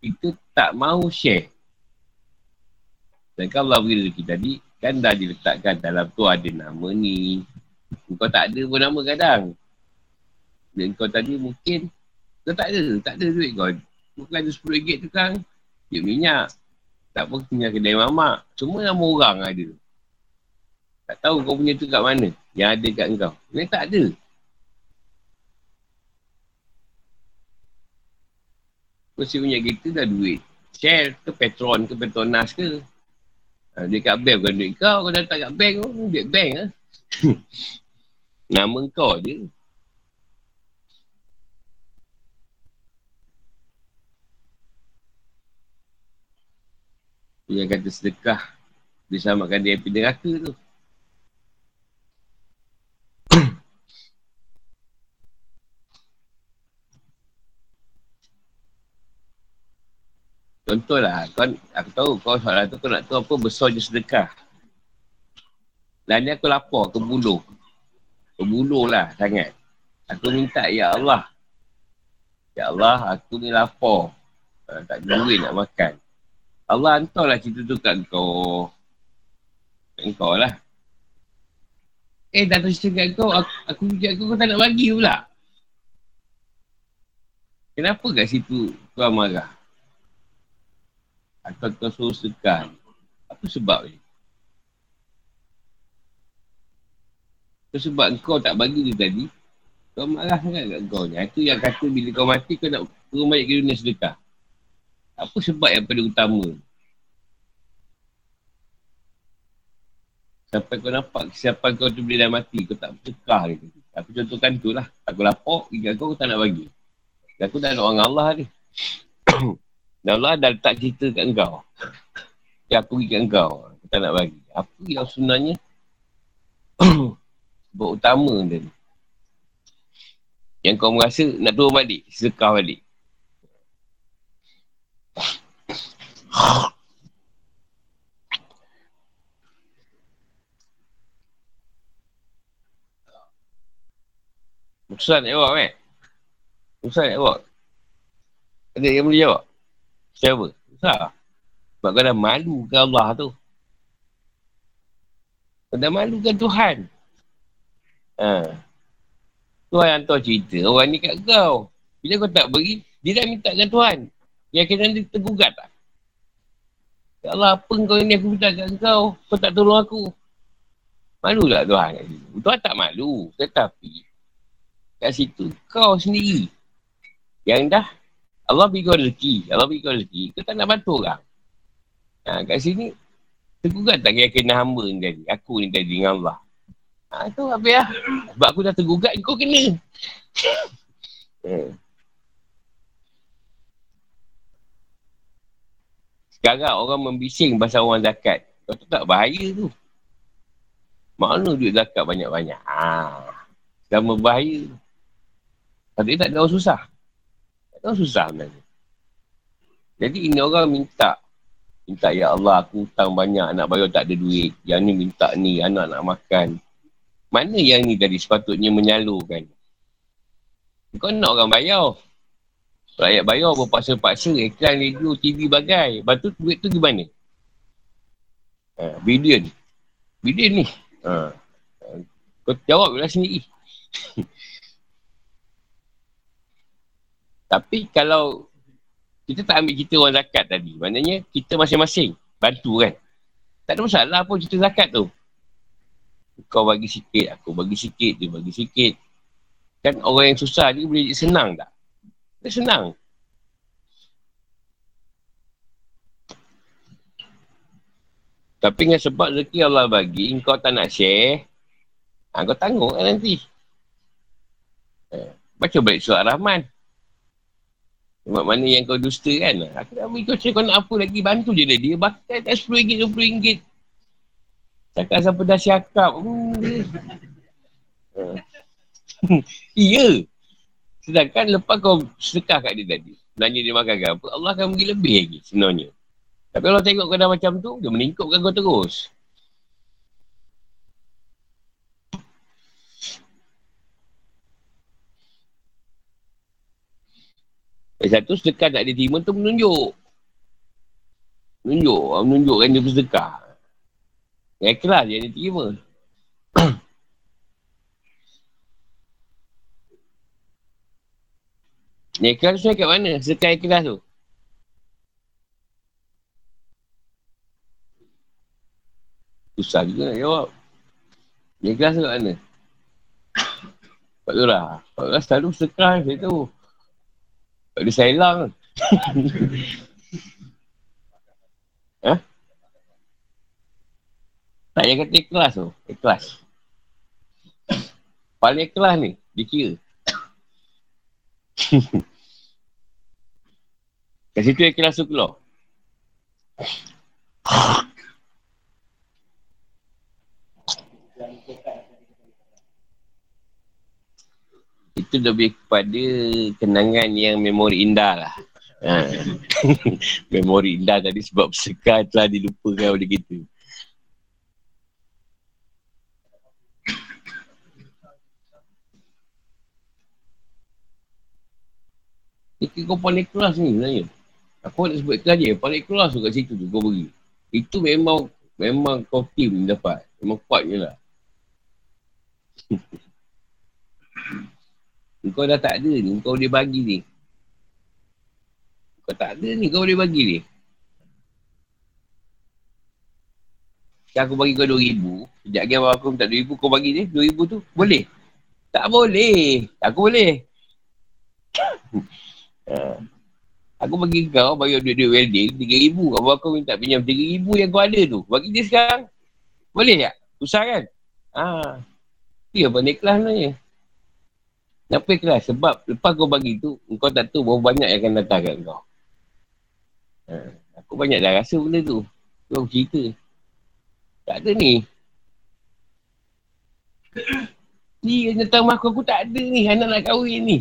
Speaker 1: kita tak mahu share. Dan kalau beri rezeki tadi, kan dah diletakkan dalam tu ada nama ni. Kau tak ada pun nama kadang. Dan kau tadi mungkin kau tak ada, tak ada duit kau. Bukan ada RM10 tu kan. Duit minyak. Tak apa punya kedai mamak. Semua nama orang ada. Tak tahu kau punya tu kat mana. Yang ada kat kau. Ini tak ada. Kau si punya kereta dah duit. Shell ke Petron ke Petronas ke. Ha, dia kat bank bukan duit kau. Kau datang kat bank kau. Duit bank lah. Nama kau je. Yang kata sedekah disamakan dia api neraka tu. Contohlah, kau, aku tahu kau soalan tu kau nak tahu apa besarnya sedekah. Dan ni aku lapor ke buluh. Ke buluh lah sangat. Aku minta, Ya Allah. Ya Allah, aku ni lapor. Tak ada duit nak makan. Allah hantarlah cerita tu kat kau. Kat kau lah. Eh, dah cerita kat kau, aku, aku kat kau, kau tak nak bagi pula. Kenapa kat situ kau marah? Atau kau suruh sekan? Apa sebab ni? Itu sebab kau tak bagi dia tadi, kau marah sangat kat kau ni. Itu yang kata bila kau mati, kau nak turun balik ke dunia sedekah. Apa sebab yang paling utama? Sampai kau nampak kesiapan kau tu bila dah mati. Kau tak bercekah lagi. Aku contohkan tu lah. Aku lapor, ingat kau, aku tak nak bagi. Dan aku tak nak orang Allah ni. Dan Allah dah letak cerita kat kau. Ya aku pergi kat kau. Aku tak nak bagi. Apa yang sebenarnya sebab utama dia ni. Yang kau merasa nak turun balik. Sedekah balik. Ustaz nak jawab eh? Ustaz nak jawab? Ada yang boleh jawab? Siapa? Ustaz? Sebab kau dah malu ke Allah tu. Kau dah malu ke Tuhan. Ha. Tuhan yang tahu cerita orang ni kat kau. Bila kau tak beri, dia dah minta dengan Tuhan. Yang kena dia tergugat tak? Ya Allah, apa kau ni aku minta kat kau? Kau tak tolong aku. Malu tak Tuhan? Tuhan tak malu. Tetapi, kat situ kau sendiri yang dah Allah beri kau rezeki Allah beri kau rezeki kau tak nak bantu orang ha, kat sini tergugat tak kira kena hamba ni tadi aku ni tadi dengan Allah ha, tu apa ya sebab aku dah tergugat kau kena hmm. sekarang orang membising pasal orang zakat kau tu tak bahaya tu mana duit zakat banyak-banyak ha. dah berbahaya tapi tak ada orang susah. Tak ada orang susah sebenarnya. Jadi ini orang minta. Minta, Ya Allah, aku hutang banyak, anak bayar tak ada duit. Yang ni minta ni, anak nak makan. Mana yang ni tadi sepatutnya menyalurkan? Kau nak orang bayar. Rakyat bayar berpaksa-paksa, iklan, radio, TV, bagai. Lepas tu duit tu gimana? Ha, ni. Video ni. Ha. Kau jawab lah sendiri. Tapi kalau kita tak ambil kita orang zakat tadi, maknanya kita masing-masing bantu kan. Tak ada masalah pun kita zakat tu. Kau bagi sikit, aku bagi sikit, dia bagi sikit. Kan orang yang susah ni boleh senang tak? Dia senang. Tapi dengan sebab rezeki Allah bagi, kau tak nak share, ha, kau tanggung kan nanti. Eh, baca balik surat Rahman. Sebab mana yang kau dusta kan? Aku dah beri kau cakap kau nak apa lagi. Bantu je dia. Dia bakal tak RM10, RM20. Cakap siapa dah siakap. Hmm. iya. Sedangkan lepas kau sedekah kat dia tadi. Nanya dia makan ke apa. Allah akan beri lebih lagi sebenarnya. Tapi kalau tengok kau dah macam tu. Dia meningkupkan kau terus. Yang satu sedekah tak diterima tu menunjuk. Menunjuk. Menunjukkan dia bersedekah. Yang ikhlas dia diterima. Ikhlas tu kat mana? Sedekah ikhlas tu. Susah juga nak jawab. Ikhlas tu kat mana? Pak Lurah. Pak Lurah selalu sedekah saya tahu. Tak ada sailang Ha? Tak yang kata ikhlas tu. Ikhlas. Paling ikhlas ni. Dia kira. Kat situ ikhlas tu keluar. itu lebih kepada kenangan yang memori indah lah. Ha. memori indah tadi sebab sekar telah dilupakan oleh kita. Ini kau paling kelas ni sebenarnya. Aku nak sebut kelas je. Paling kelas tu kat situ tu kau beri. Itu memang memang kau team dapat. Memang kuat je lah. Kau dah tak ada ni, kau boleh bagi ni. Kau tak ada ni, kau boleh bagi ni. Sekarang aku bagi kau RM2,000. Sekejap lagi aku minta RM2,000, kau bagi ni RM2,000 tu. Boleh? Tak boleh. Aku boleh. Ha. aku bagi kau, bagi duit-duit welding, RM3,000. Kau aku minta pinjam RM3,000 yang kau ada tu. Bagi dia sekarang. Boleh tak? Susah kan? Ha. Dia apa ni ikhlas sebenarnya? Kenapa ikhlas? Sebab lepas kau bagi tu, kau tak tahu berapa banyak yang akan datang kat kau. Ha. Aku banyak dah rasa benda tu. Aku cerita. Tak ada ni. Ni yang datang rumah aku, aku tak ada ni. Anak nak kahwin ni.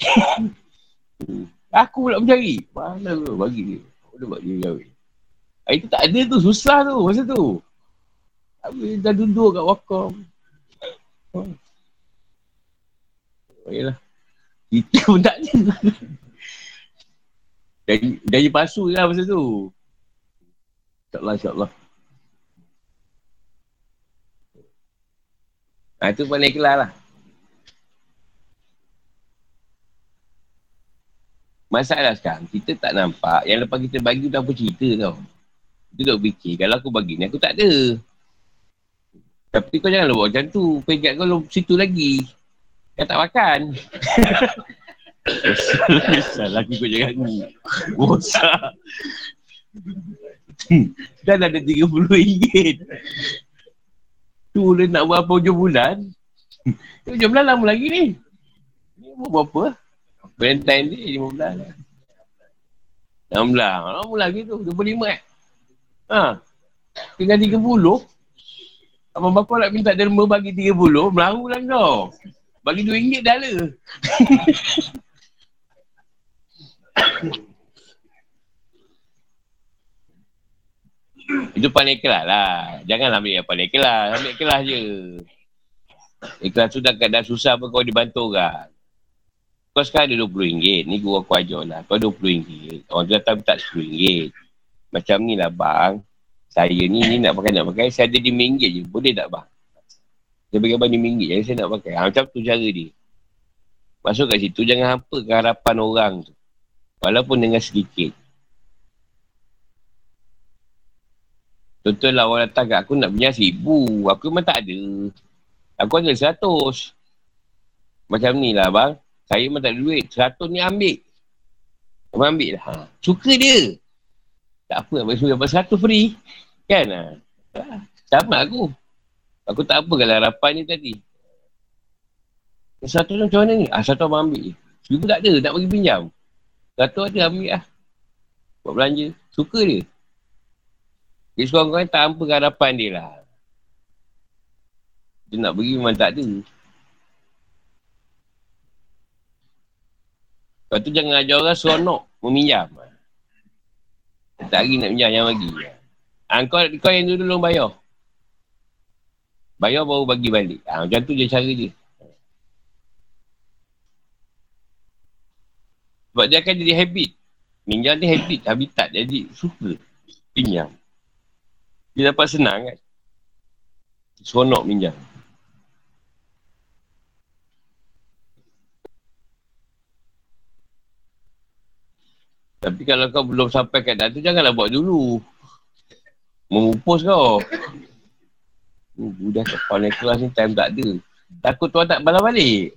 Speaker 1: aku pula mencari. Mana tu bagi dia. Dah buat dia kahwin. Hari tu tak ada tu. Susah tu masa tu. Habis dah duduk kat wakam. Oh. Yalah. Kita pun tak ada. Jadi, jadi pasu lah masa tu. InsyaAllah, insyaAllah. Ha, itu pandai kelar lah. Masalah sekarang, kita tak nampak yang lepas kita bagi tu apa cerita tau. Kita duk fikir, kalau aku bagi ni aku tak ada. Tapi kau janganlah buat macam tu. Pegat kau situ lagi. Kau tak makan. Salah lagi kau jangan ni. Bosak. Dah ada RM30. Tu dia nak buat apa hujung bulan. Hujung bulan lama lagi ni. Ni buat berapa? Valentine ni 5 bulan. 16. Lama lagi tu. 25 eh. Ha. Tinggal 30. Abang bapa nak minta derma bagi 30, melaru lah kau. Bagi RM2 dah lah. Itu paling ikhlas lah. Jangan ambil yang paling ikhlas. Ambil ikhlas je. Ikhlas tu dah dah susah pun kau dibantu orang. Kau sekarang ada RM20. Ni gua aku ajar lah. Kau RM20. Orang tu datang tak RM10. Macam ni lah bang. Saya ni, ni nak pakai nak pakai saya ada RM5 je. Boleh tak bang? Dia bagi abang RM5 je. Saya nak pakai. Ha, macam tu cara dia. Masuk kat situ jangan hampa ke harapan orang tu. Walaupun dengan sedikit. Contohlah orang datang kat aku nak punya seribu. Aku memang tak ada. Aku ada seratus. Macam ni lah bang. Saya memang tak ada duit. Seratus ni ambil. Abang ambil lah. Ha. Suka dia. Tak apa. Abang suruh dapat seratus free. Kan? Ha. Sama aku. Aku tak apa kalau harapan ni tadi. Satu macam mana ni? Ah, satu abang ambil je. Seribu tak ada. Tak bagi pinjam. Satu ada ambil lah. Buat belanja. Suka dia. Dia seorang-orang tak apa harapan dia lah. Dia nak bagi memang tak ada. Lepas tu jangan ajar orang seronok meminjam. Tak lagi nak pinjam yang bagi. Ha, kau, kau yang dulu dulu bayar. Bayar baru bagi balik. Ha, macam tu je cara dia. Sebab dia akan jadi habit. Minjam ni habit, habitat. Jadi suka pinjam. Dia dapat senang kan. Seronok minjam. Tapi kalau kau belum sampai kat tu, janganlah buat dulu memupus kau. Uh, budak kepala kelas ni time tak ada. Takut tuan tak balas balik.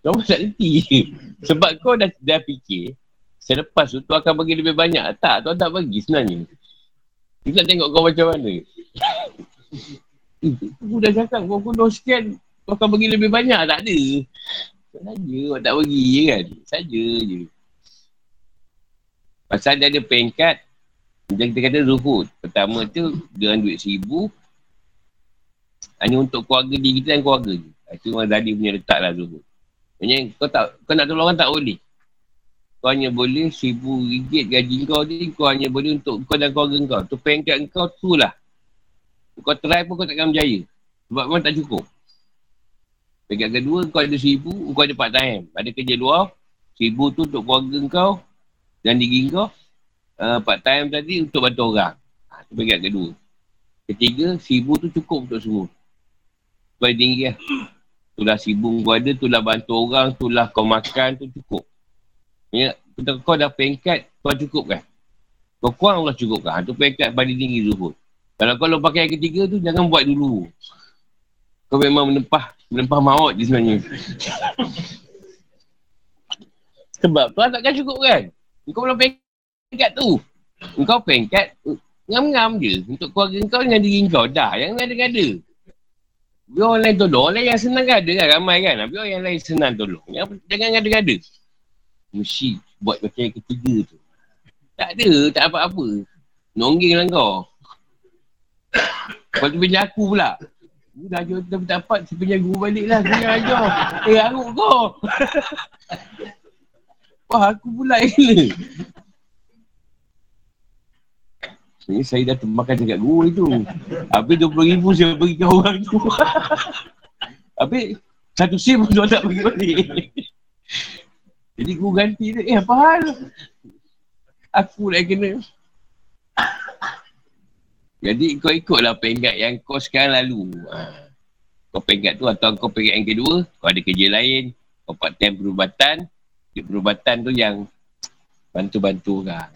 Speaker 1: Kau tak reti. Sebab kau dah, dah fikir, selepas tu tuan akan bagi lebih banyak. Tak, tuan tak bagi sebenarnya. Kita tengok kau macam mana. Aku dah cakap, kau pun sekian, kau akan bagi lebih banyak. Tak ada. Saja, kau tak bagi kan. Saja je. Pasal dia ada pengkat, macam kita kata zuhud. Pertama tu dengan duit seribu. Hanya untuk keluarga diri kita dan keluarga je. Itu memang tadi punya letak lah zuhud. Maksudnya kau tak, kau nak tolong orang tak boleh. Kau hanya boleh seribu ringgit gaji kau ni. Kau hanya boleh untuk kau dan keluarga kau. Tu pengkat kau tu lah. Kau try pun kau takkan berjaya. Sebab memang tak cukup. Pengkat kedua kau ada seribu. Kau ada part time. Ada kerja luar. Seribu tu untuk keluarga kau. Dan diri kau uh, part time tadi untuk bantu orang. Ha, itu bagian kedua. Ketiga, seribu tu cukup untuk semua. Supaya tinggi lah. Itulah seribu kau ada, itulah bantu orang, itulah kau makan, tu cukup. Ya, kau dah pengkat, kau cukup kan? Kau kurang Allah cukup kan? Itu pengkat paling tinggi zuhud. Kalau kau pakai yang ketiga tu, jangan buat dulu. Kau memang menempah, menempah maut je sebenarnya. Sebab tu takkan cukup kan? Kau belum pengkat tu. Engkau pengkat, ngam-ngam je. Untuk keluarga kau dengan diri kau. Dah, yang lain ada-ada. Biar orang lain tolong. Orang lain yang senang ada kan. Ramai kan. Biar orang yang lain senang tolong. Yang, jangan ada-ada. Mesti buat macam yang ketiga tu. Tak ada. Tak apa-apa. Nongging lah kau. Lepas tu pinjam aku pula. Aku dah ajar kita dapat. Saya pinjam guru balik lah. Saya ajar. Eh, aruk kau. Wah, aku pula kena. Sebenarnya saya dah termakan dekat guru itu. Habis RM20,000 saya bagi ke orang tu. Habis satu sim pun tak bagi balik. Jadi guru ganti dia. Eh, apa hal? Aku dah kena. Jadi kau ikutlah penggat yang kau sekarang lalu. Ha. Kau penggat tu atau kau penggat yang kedua, kau ada kerja lain, kau part time perubatan, perubatan tu yang bantu-bantu orang.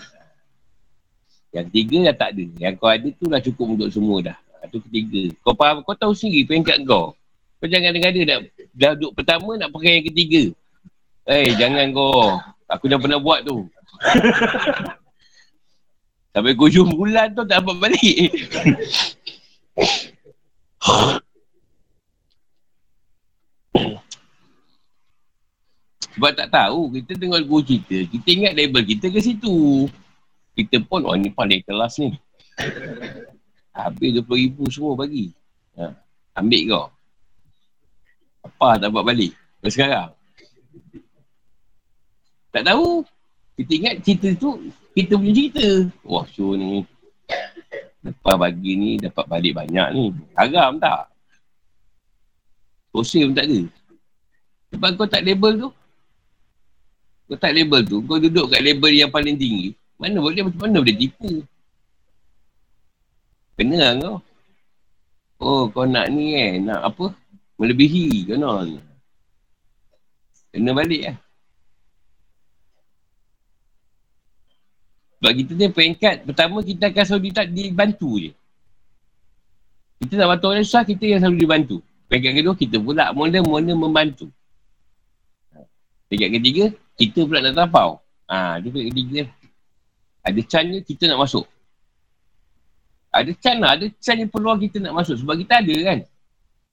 Speaker 1: Yang tiga dah tak ada. Yang kau ada tu dah cukup untuk semua dah. Itu ketiga. Kau faham, kau tahu sendiri peringkat kau. Kau jangan dia dah, dah duduk pertama nak pakai yang ketiga. Eh, hey, jangan kau. Aku dah pernah buat tu. Sampai hujung bulan tu tak dapat balik. Sebab tak tahu, kita tengok guru cerita, kita ingat label kita ke situ. Kita pun, oh ni paling kelas ni. Habis RM20,000 semua bagi. Ha. Ambil kau. Apa tak dapat balik? Ke sekarang? Tak tahu. Kita ingat cerita tu, kita punya cerita. Wah, show ni. Lepas bagi ni, dapat balik banyak ni. Haram tak? Pun tak ada. Sebab kau tak label tu. Kau tak label tu. Kau duduk kat label yang paling tinggi. Mana boleh macam mana boleh tipu? Kena lah kau. Oh kau nak ni eh. Nak apa? Melebihi kena. Kena balik lah. Sebab kita ni peringkat pertama kita akan selalu tak dibantu je. Kita nak bantu orang susah, kita yang selalu dibantu. Peringkat kedua, kita pula mula-mula membantu. Peringkat ketiga, kita pula nak tapau. Ha, itu peringkat ketiga. Ada chance kita nak masuk. Ada chance lah. Ada chance yang peluang kita nak masuk. Sebab kita ada kan.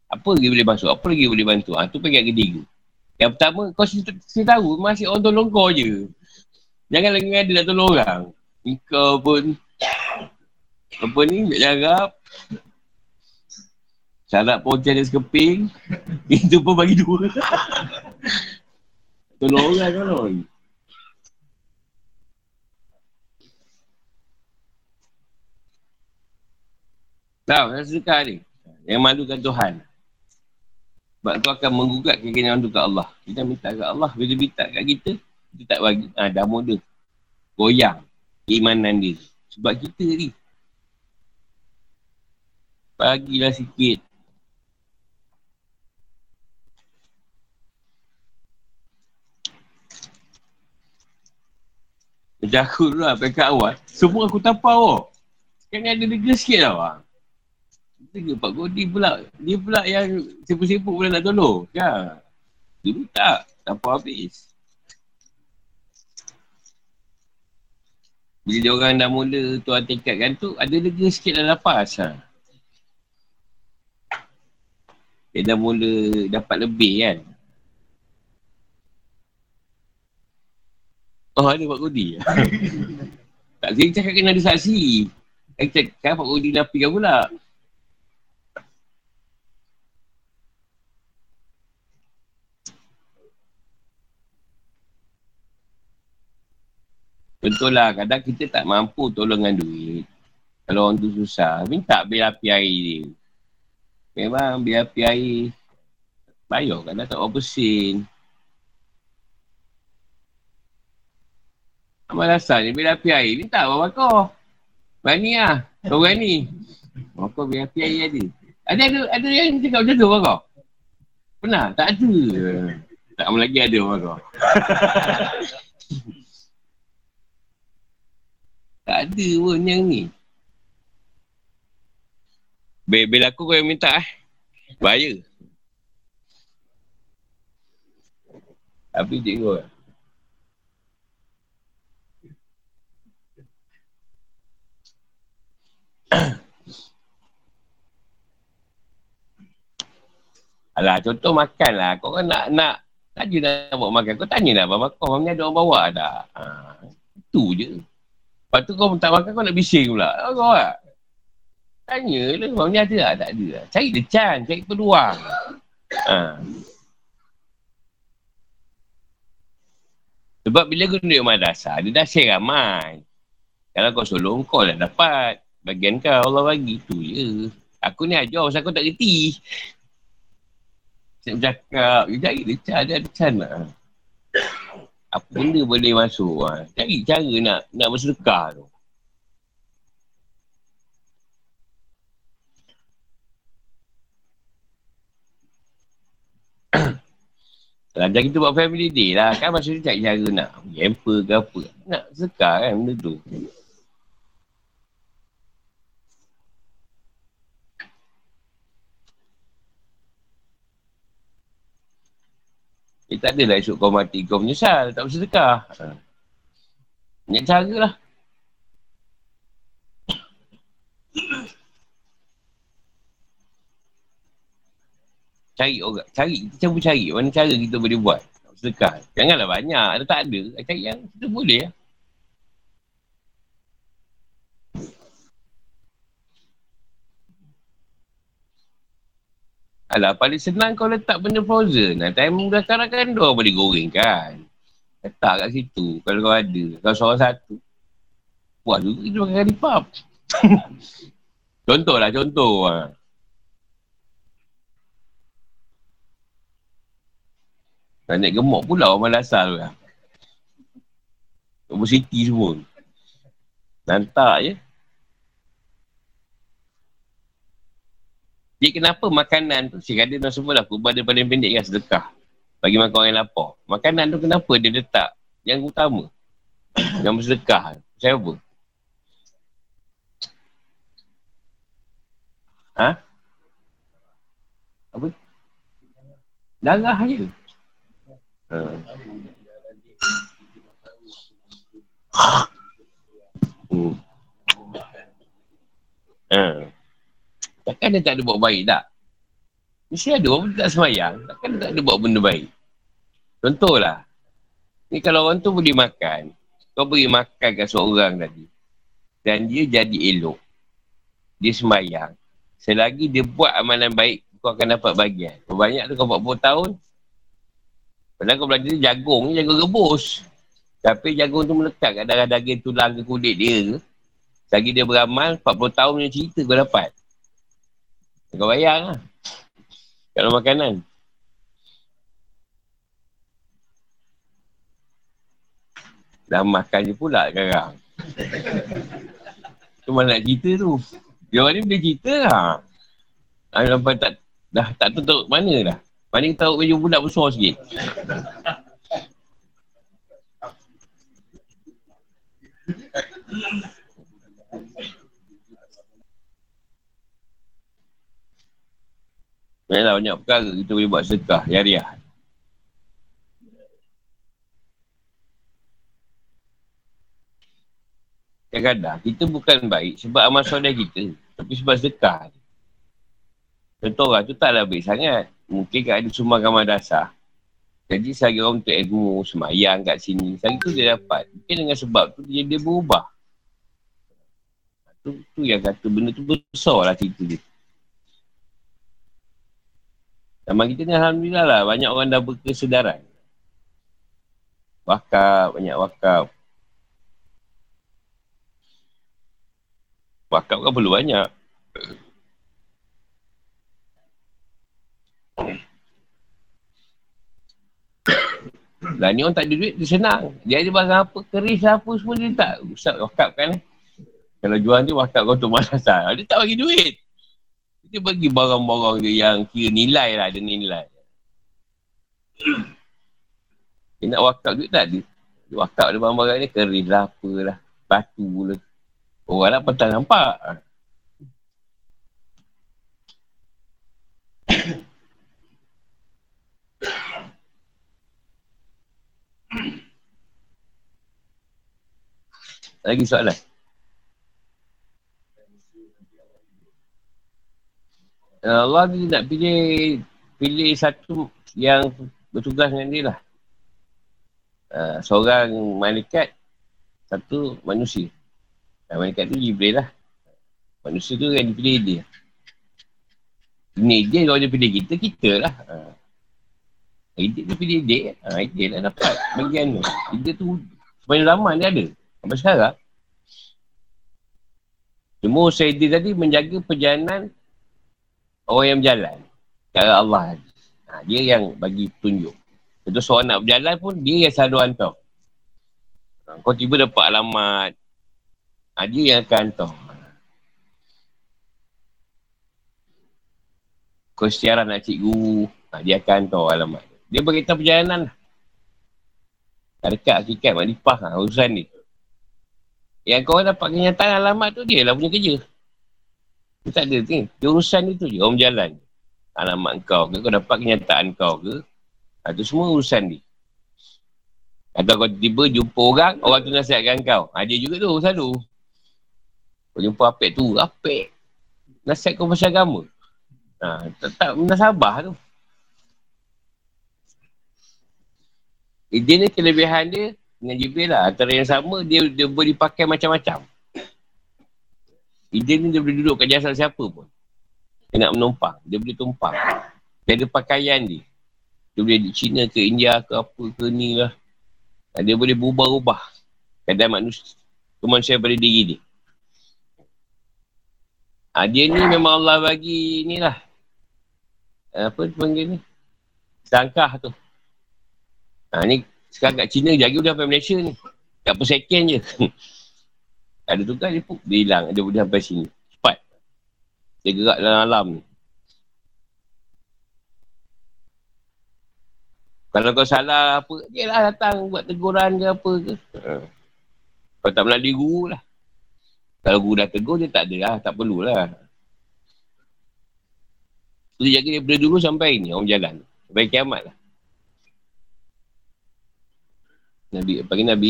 Speaker 1: Apa lagi boleh masuk? Apa lagi boleh bantu? Ha, tu peringkat ketiga. Yang pertama, kau sini tahu masih orang tolong kau je. Jangan lagi ada nak tolong orang. Kau pun apa ni, nak jarap. Syarat pun macam sekeping. Itu pun bagi dua. tolong orang kan orang. Tahu, rasa sedekah ni. Yang malukan Tuhan. Sebab tu akan menggugat kekayaan tu kat Allah. Kita minta kat Allah. Bila minta kat kita, kita tak bagi. Ha, dah mula. Goyang. Keimanan dia. Sebab kita ni. Bagilah sikit. Dulu lah, pekat awal. Semua aku tapau. Kan ada lega sikit lah. Dia Pak Godi pula. Dia pula yang sibuk-sibuk pula nak tolong. Ya. Dulu tak. Apa habis. Bila dia orang dah mula tuan tingkatkan tu, ada lega sikit dah lapas. Ha. Dia dah mula dapat lebih kan. Oh ada Pak Godi. tak saya cakap kena ada saksi. Saya cakap Pak Godi nafikan pula. Betul lah, kadang kita tak mampu tolong dengan duit. Kalau orang tu susah, minta biar api air dia. Memang biar api air bayar kadang tak berapa sen. Amal asal ni biar api air, minta apa kau? Berani lah, kau berani. Kau biar api air ada. Ada ada ada yang cakap macam tu kau? Pernah? Tak ada. Tak lagi ada kau. Tak ada pun yang ni. Bila aku kau yang minta eh. Bahaya. Tapi dia kau. Alah, contoh makan lah. Kau kan nak, nak, tak je nak buat makan. Kau tanya lah, Abang Kau ni ada orang bawa tak? Ha, itu je. Lepas tu kau tak makan, kau nak bising pula. Kau lah. Tanya lah, Abang ni ada tak? Tak ada lah. Cari the chance, cari peluang. Ha. Sebab bila kau duduk madrasah, dia dah share ramai. Kalau kau solong, kau dah dapat. Bagian kau, Allah bagi. tu je. Aku ni ajar, pasal aku tak kerti. Saya bercakap, dia cari dia cara, dia ada cara lah. Apa benda boleh masuk ha. Cari cara nak nak bersedekah tu. Kalau kita buat family day lah, kan masa cari cara nak hamper ke apa. Nak sedekah kan benda tu. Eh tak adalah esok kau mati kau menyesal. Tak bersedekah. Ha. Banyak cara lah. Cari orang. Cari. Kita cuba cari. Mana cara kita boleh buat. Sedekah. Janganlah banyak. Ada tak ada. Cari yang kita boleh lah. Alah, paling senang kau letak benda frozen. Nah, time dah sekarang kan dua boleh goreng kan. Letak kat situ kalau kau ada. Kalau seorang satu. Buat juga kita makan kari pap. contoh lah, contoh. Ha. Tak naik gemuk pula orang malasal tu lah. City semua. Nantak je. Jadi kenapa makanan tu, saya kata dah semua lah, kubah dia paling pendek kan sedekah. Bagi makan orang yang lapar. Makanan tu kenapa dia letak yang utama? yang bersedekah. Saya apa? Ha? Apa? Darah je. Ha. Hmm. Ha. Takkan dia tak ada buat baik tak? Mesti ada orang tak semayang. Takkan dia tak ada buat benda baik. Contohlah. Ni kalau orang tu boleh makan. Kau beri makan kat seorang tadi. Dan dia jadi elok. Dia semayang. Selagi dia buat amalan baik, kau akan dapat bagian. Banyak tu kau buat 40 tahun. Padahal kau belajar jagung ni jagung rebus. Tapi jagung tu melekat kat darah daging tulang ke kulit dia. Selagi dia beramal, 40 tahun punya cerita kau dapat. Kau bayar lah. Kalau makanan. Dah makan je pula sekarang. Tu mana nak cerita tu. Dia orang ni boleh cerita lah. Ha, sampai tak, dah tak tahu mana dah. Mana kita tahu baju budak besar sikit. Banyak banyak perkara kita boleh buat sedekah jariah. Kadang-kadang kita bukan baik sebab amal soleh kita. Tapi sebab sedekah. Contoh orang tu taklah baik sangat. Mungkin kat ada sumbangan madrasah. Jadi sehari orang untuk ilmu, semayang kat sini. Sehari tu dia dapat. Mungkin dengan sebab tu dia, dia berubah. Tu, tu yang kata benda tu besar lah cerita dia. Zaman kita ni Alhamdulillah lah, banyak orang dah berkesedaran. Wakaf, banyak wakaf. Wakaf kan perlu banyak. Dan ni orang tak ada duit, dia senang. Dia ada barang apa, keris apa semua dia tak. Ustaz wakaf kan eh. Kalau jual dia wakaf kau tu malas Dia tak bagi duit dia bagi barang-barang dia yang kira nilai lah, ada nilai. Dia nak wakaf duit tak ada. Dia wakaf ada barang-barang ni keris lah, apalah, batu lah. Orang lah petang nampak. Lagi soalan? Allah dia nak pilih pilih satu yang bertugas dengan dia lah. Uh, seorang malaikat, satu manusia. Dan malaikat tu Jibril lah. Manusia tu yang dipilih dia. Ini dia kalau dia pilih kita, kita lah. Uh. Dia, dia pilih dia, uh, dia lah dapat bagian tu. Dia tu sepanjang zaman dia ada. Sampai sekarang. Saya dia tadi menjaga perjalanan orang yang berjalan. Cara Allah. Ha, dia yang bagi tunjuk. Itu seorang nak berjalan pun, dia yang selalu hantar. Ha, kau tiba dapat alamat. Ha, dia yang akan hantar. Kau setiara nak cikgu. Ha, dia akan hantar alamat. Dia beritahu perjalanan lah. Tak dekat hakikat, mak lipah lah urusan ni. Yang kau dapat kenyataan alamat tu dia lah punya kerja. Dia tak ada ni. Dia urusan itu je. Orang berjalan. Alamat kau ke. Kau dapat kenyataan kau ke. Itu ha, semua urusan dia. Atau kau tiba jumpa orang. Orang tu nasihatkan kau. Ha, dia juga tu selalu. Kau jumpa apek tu. Apek. Nasihat kau pasal agama. Ha, tak, tak menasabah tu. Eh, dia ni kelebihan dia dengan Jibril lah. Antara yang sama, dia, dia boleh pakai macam-macam. Dia ni dia boleh duduk kat jasa siapa pun. Dia nak menumpang. Dia boleh tumpang. Dia ada pakaian dia. Dia boleh di China ke India ke apa ke ni lah. Dia boleh berubah-ubah. Kadang manusia. Kemanusiaan pada diri dia. Ha, dia ni memang Allah bagi ni lah. Apa tu panggil ni? Sangkah tu. Ha, ni sekarang kat China jaga dia sampai Malaysia ni. Tak per second je. Ada tukar dia pun dia hilang. Dia boleh sampai sini. Cepat. Dia gerak dalam alam ni. Kalau kau salah apa, dia lah datang buat teguran ke apa ke. Ha. Kau tak melalui guru lah. Kalau guru dah tegur, dia tak ada lah. Tak perlulah. Dia jaga daripada dulu sampai ni, orang jalan. Sampai kiamat lah. Nabi, panggil Nabi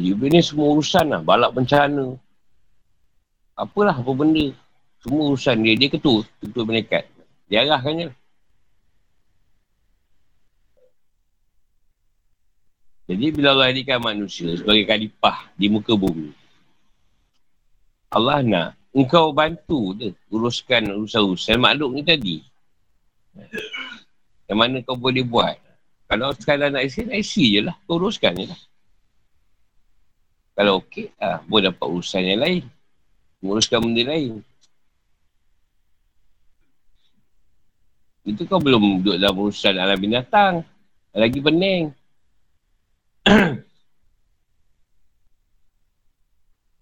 Speaker 1: Jibril ni semua urusan lah. Balak bencana. Apalah apa benda. Semua urusan dia. Dia ketua. Ketua menekat. Dia arahkan je lah. Jadi bila Allah jadikan manusia sebagai kalipah di muka bumi. Allah nak engkau bantu dia uruskan urusan-urusan makhluk ni tadi. Yang mana kau boleh buat. Kalau sekadar nak isi, nak isi je lah. Kau uruskan je lah. Kalau okey, ah, boleh dapat urusan yang lain. Menguruskan benda lain. Itu kau belum duduk dalam urusan alam binatang. Lagi pening.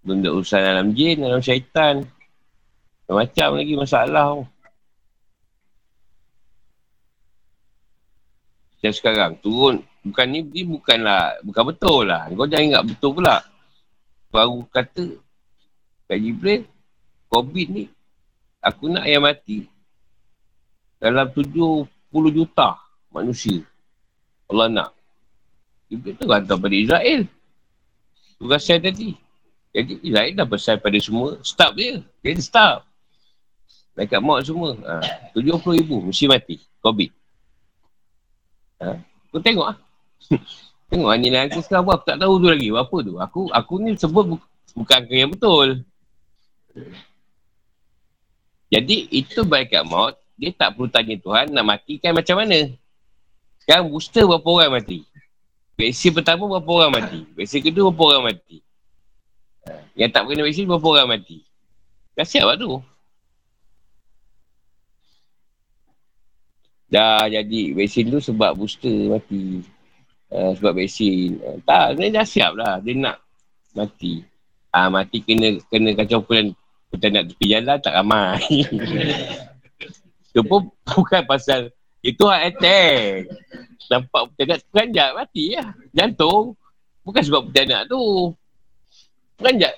Speaker 1: belum duduk urusan alam jin, alam syaitan. Macam lagi masalah. Macam sekarang, turun. Bukan ni, ni bukanlah, bukan betul lah. Kau jangan ingat betul pula baru kata Kak Jibril, COVID ni, aku nak yang mati dalam 70 juta manusia. Allah nak. Jibril tu kata pada Israel. Tugas saya tadi. Jadi Israel dah pesan pada semua. Stop dia. Jadi stop. Mereka maut semua. Ha, 70 ribu mesti mati. COVID. Ha, kau tengok ah. Tengok nilai aku sekarang apa, aku tak tahu tu lagi. Apa tu? Aku aku ni sebut bu- bukan yang betul. Jadi itu baik kat maut, dia tak perlu tanya Tuhan nak matikan macam mana. Sekarang booster berapa orang mati? Vaksin pertama berapa orang mati? Vaksin kedua berapa orang mati? Yang tak kena vaksin berapa orang mati? Dah siap lah tu. Dah jadi vaksin tu sebab booster mati. Uh, sebab vaksin. Uh, tak, dia dah siap lah. Dia nak mati. Ah uh, mati kena kena kacau pulang kita nak tepi jalan tak ramai. Itu pun bukan pasal itu heart attack. Nampak pejanak peranjat mati lah. Jantung. Bukan sebab pejanak tu. Peranjat.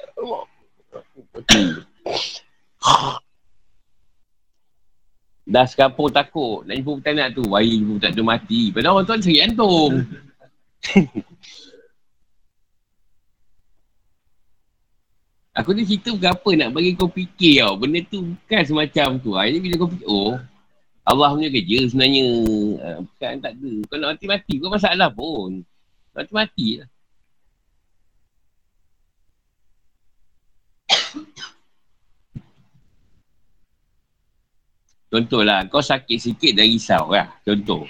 Speaker 1: Dah sekapur takut. Nak jumpa petanak tu. Bayi jumpa petanak tu mati. Padahal orang tu cari jantung. Aku ni cerita bukan apa nak bagi kau fikir tau. Benda tu bukan semacam tu. Ha, ini bila kau fikir, oh. Allah punya kerja sebenarnya. Ha, bukan tak ada. Kau nak mati-mati, kau masalah pun. Mati-mati lah. Contohlah, kau sakit sikit dah risau lah. Contoh.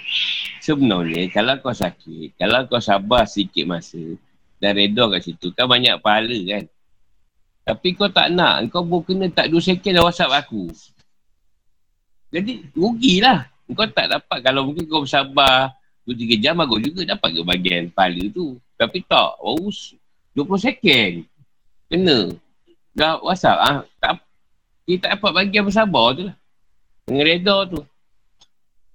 Speaker 1: Sebenarnya, kalau kau sakit, kalau kau sabar sikit masa, dan reda kat situ, kan banyak pahala kan. Tapi kau tak nak, kau pun kena tak 2 second dah whatsapp aku. Jadi, rugilah. Kau tak dapat, kalau mungkin kau bersabar 2-3 jam, aku juga dapat ke bagian pahala tu. Tapi tak, baru 20 second. Kena. Dah whatsapp, ah, tak, kita dapat bagian bersabar tu lah. Dengan reda tu.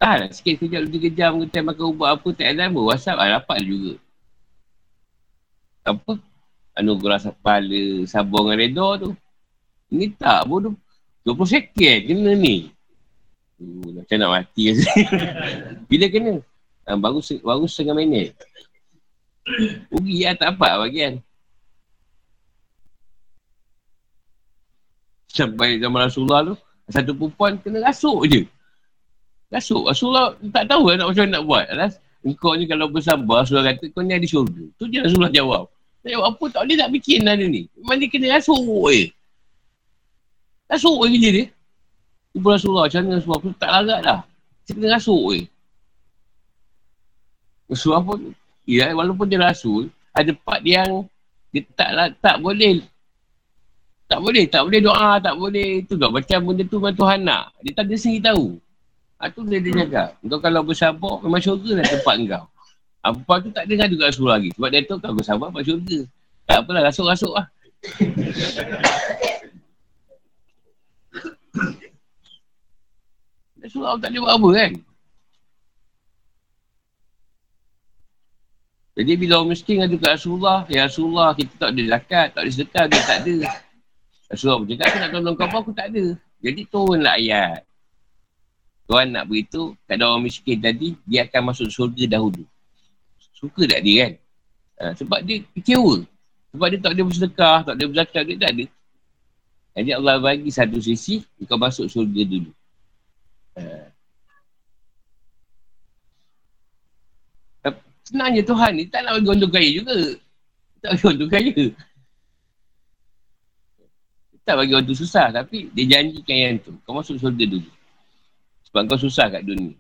Speaker 1: Tahan lah sikit kejap, 2-3 jam, kita makan ubat apa, tak ada apa, whatsapp lah, dapat juga. Apa? anugerah pahala sabar dengan reda tu. Ini tak pun 20 second kena ni. Uh, macam nak mati Bila kena? Ha, baru, baru setengah minit. Ugi lah tak apa bagian. Sampai zaman Rasulullah tu, satu perempuan kena rasuk je. Rasuk. Rasulullah tak tahu lah nak macam nak buat. Alas, kau ni kalau bersabar, Rasulullah kata, kau ni ada syurga. Tu je Rasulullah jawab. Tak jawab apa, tak boleh nak bikin lah ni. Memang dia kena rasuk je. Rasuk je kerja dia. Ibu Rasulullah, macam mana Rasulullah? Aku tak larat dah. Dia kena rasuk je. Rasulullah pun, ya, walaupun dia rasul, ada part yang dia tak, tak boleh tak boleh, tak boleh doa, tak boleh tu tak macam benda tu memang Tuhan nak. Dia tak ada sendiri tahu. Ha, tu dia, dia cakap. Kau kalau bersabar, memang syurga lah tempat kau. Apa tu tak dengar juga Rasulullah lagi. Sebab dia tu kau bersabar masuk syurga. Tak apalah, rasuk-rasuk lah. Rasulullah tak boleh buat apa kan? Jadi bila orang miskin ada kat Rasulullah, Ya Rasulullah, kita tak ada zakat, tak ada sedekah, dia tak ada. Rasulullah pun cakap, aku nak tolong kau aku tak ada. Jadi turunlah ayat. Tuhan nak beritahu, kat orang miskin tadi, dia akan masuk surga dahulu. Suka tak dia kan? Ha, sebab dia kecewa. Sebab dia tak ada bersedekah, tak ada berzakat, dia tak ada. Jadi Allah bagi satu sisi, kau masuk surga dulu. Ha. Senangnya Tuhan ni tak nak bagi orang kaya juga. Tak bagi orang kaya. Tak bagi orang tu susah tapi dia janjikan yang tu. Kau masuk surga dulu. Sebab kau susah kat dunia.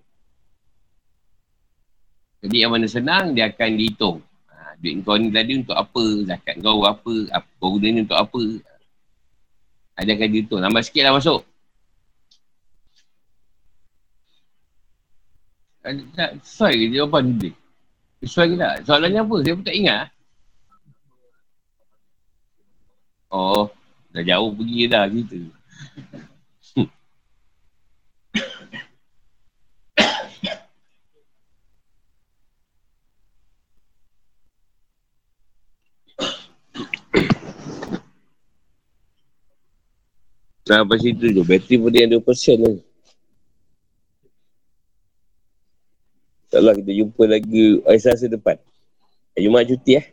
Speaker 1: Jadi yang mana senang, dia akan dihitung. Ha, duit kau ni tadi untuk apa, zakat kau apa, apa kau guna ni untuk apa. Ha, dia akan dihitung. Lambat sikit lah masuk. Tak sesuai ke jawapan dia? Sesuai ke tak? Soalannya apa? Saya pun tak ingat. Oh, dah jauh pergi dah gitu. Sampai situ je. Bateri pun dia 2% lah. InsyaAllah kita jumpa lagi hari Selasa depan. Jumat cuti eh.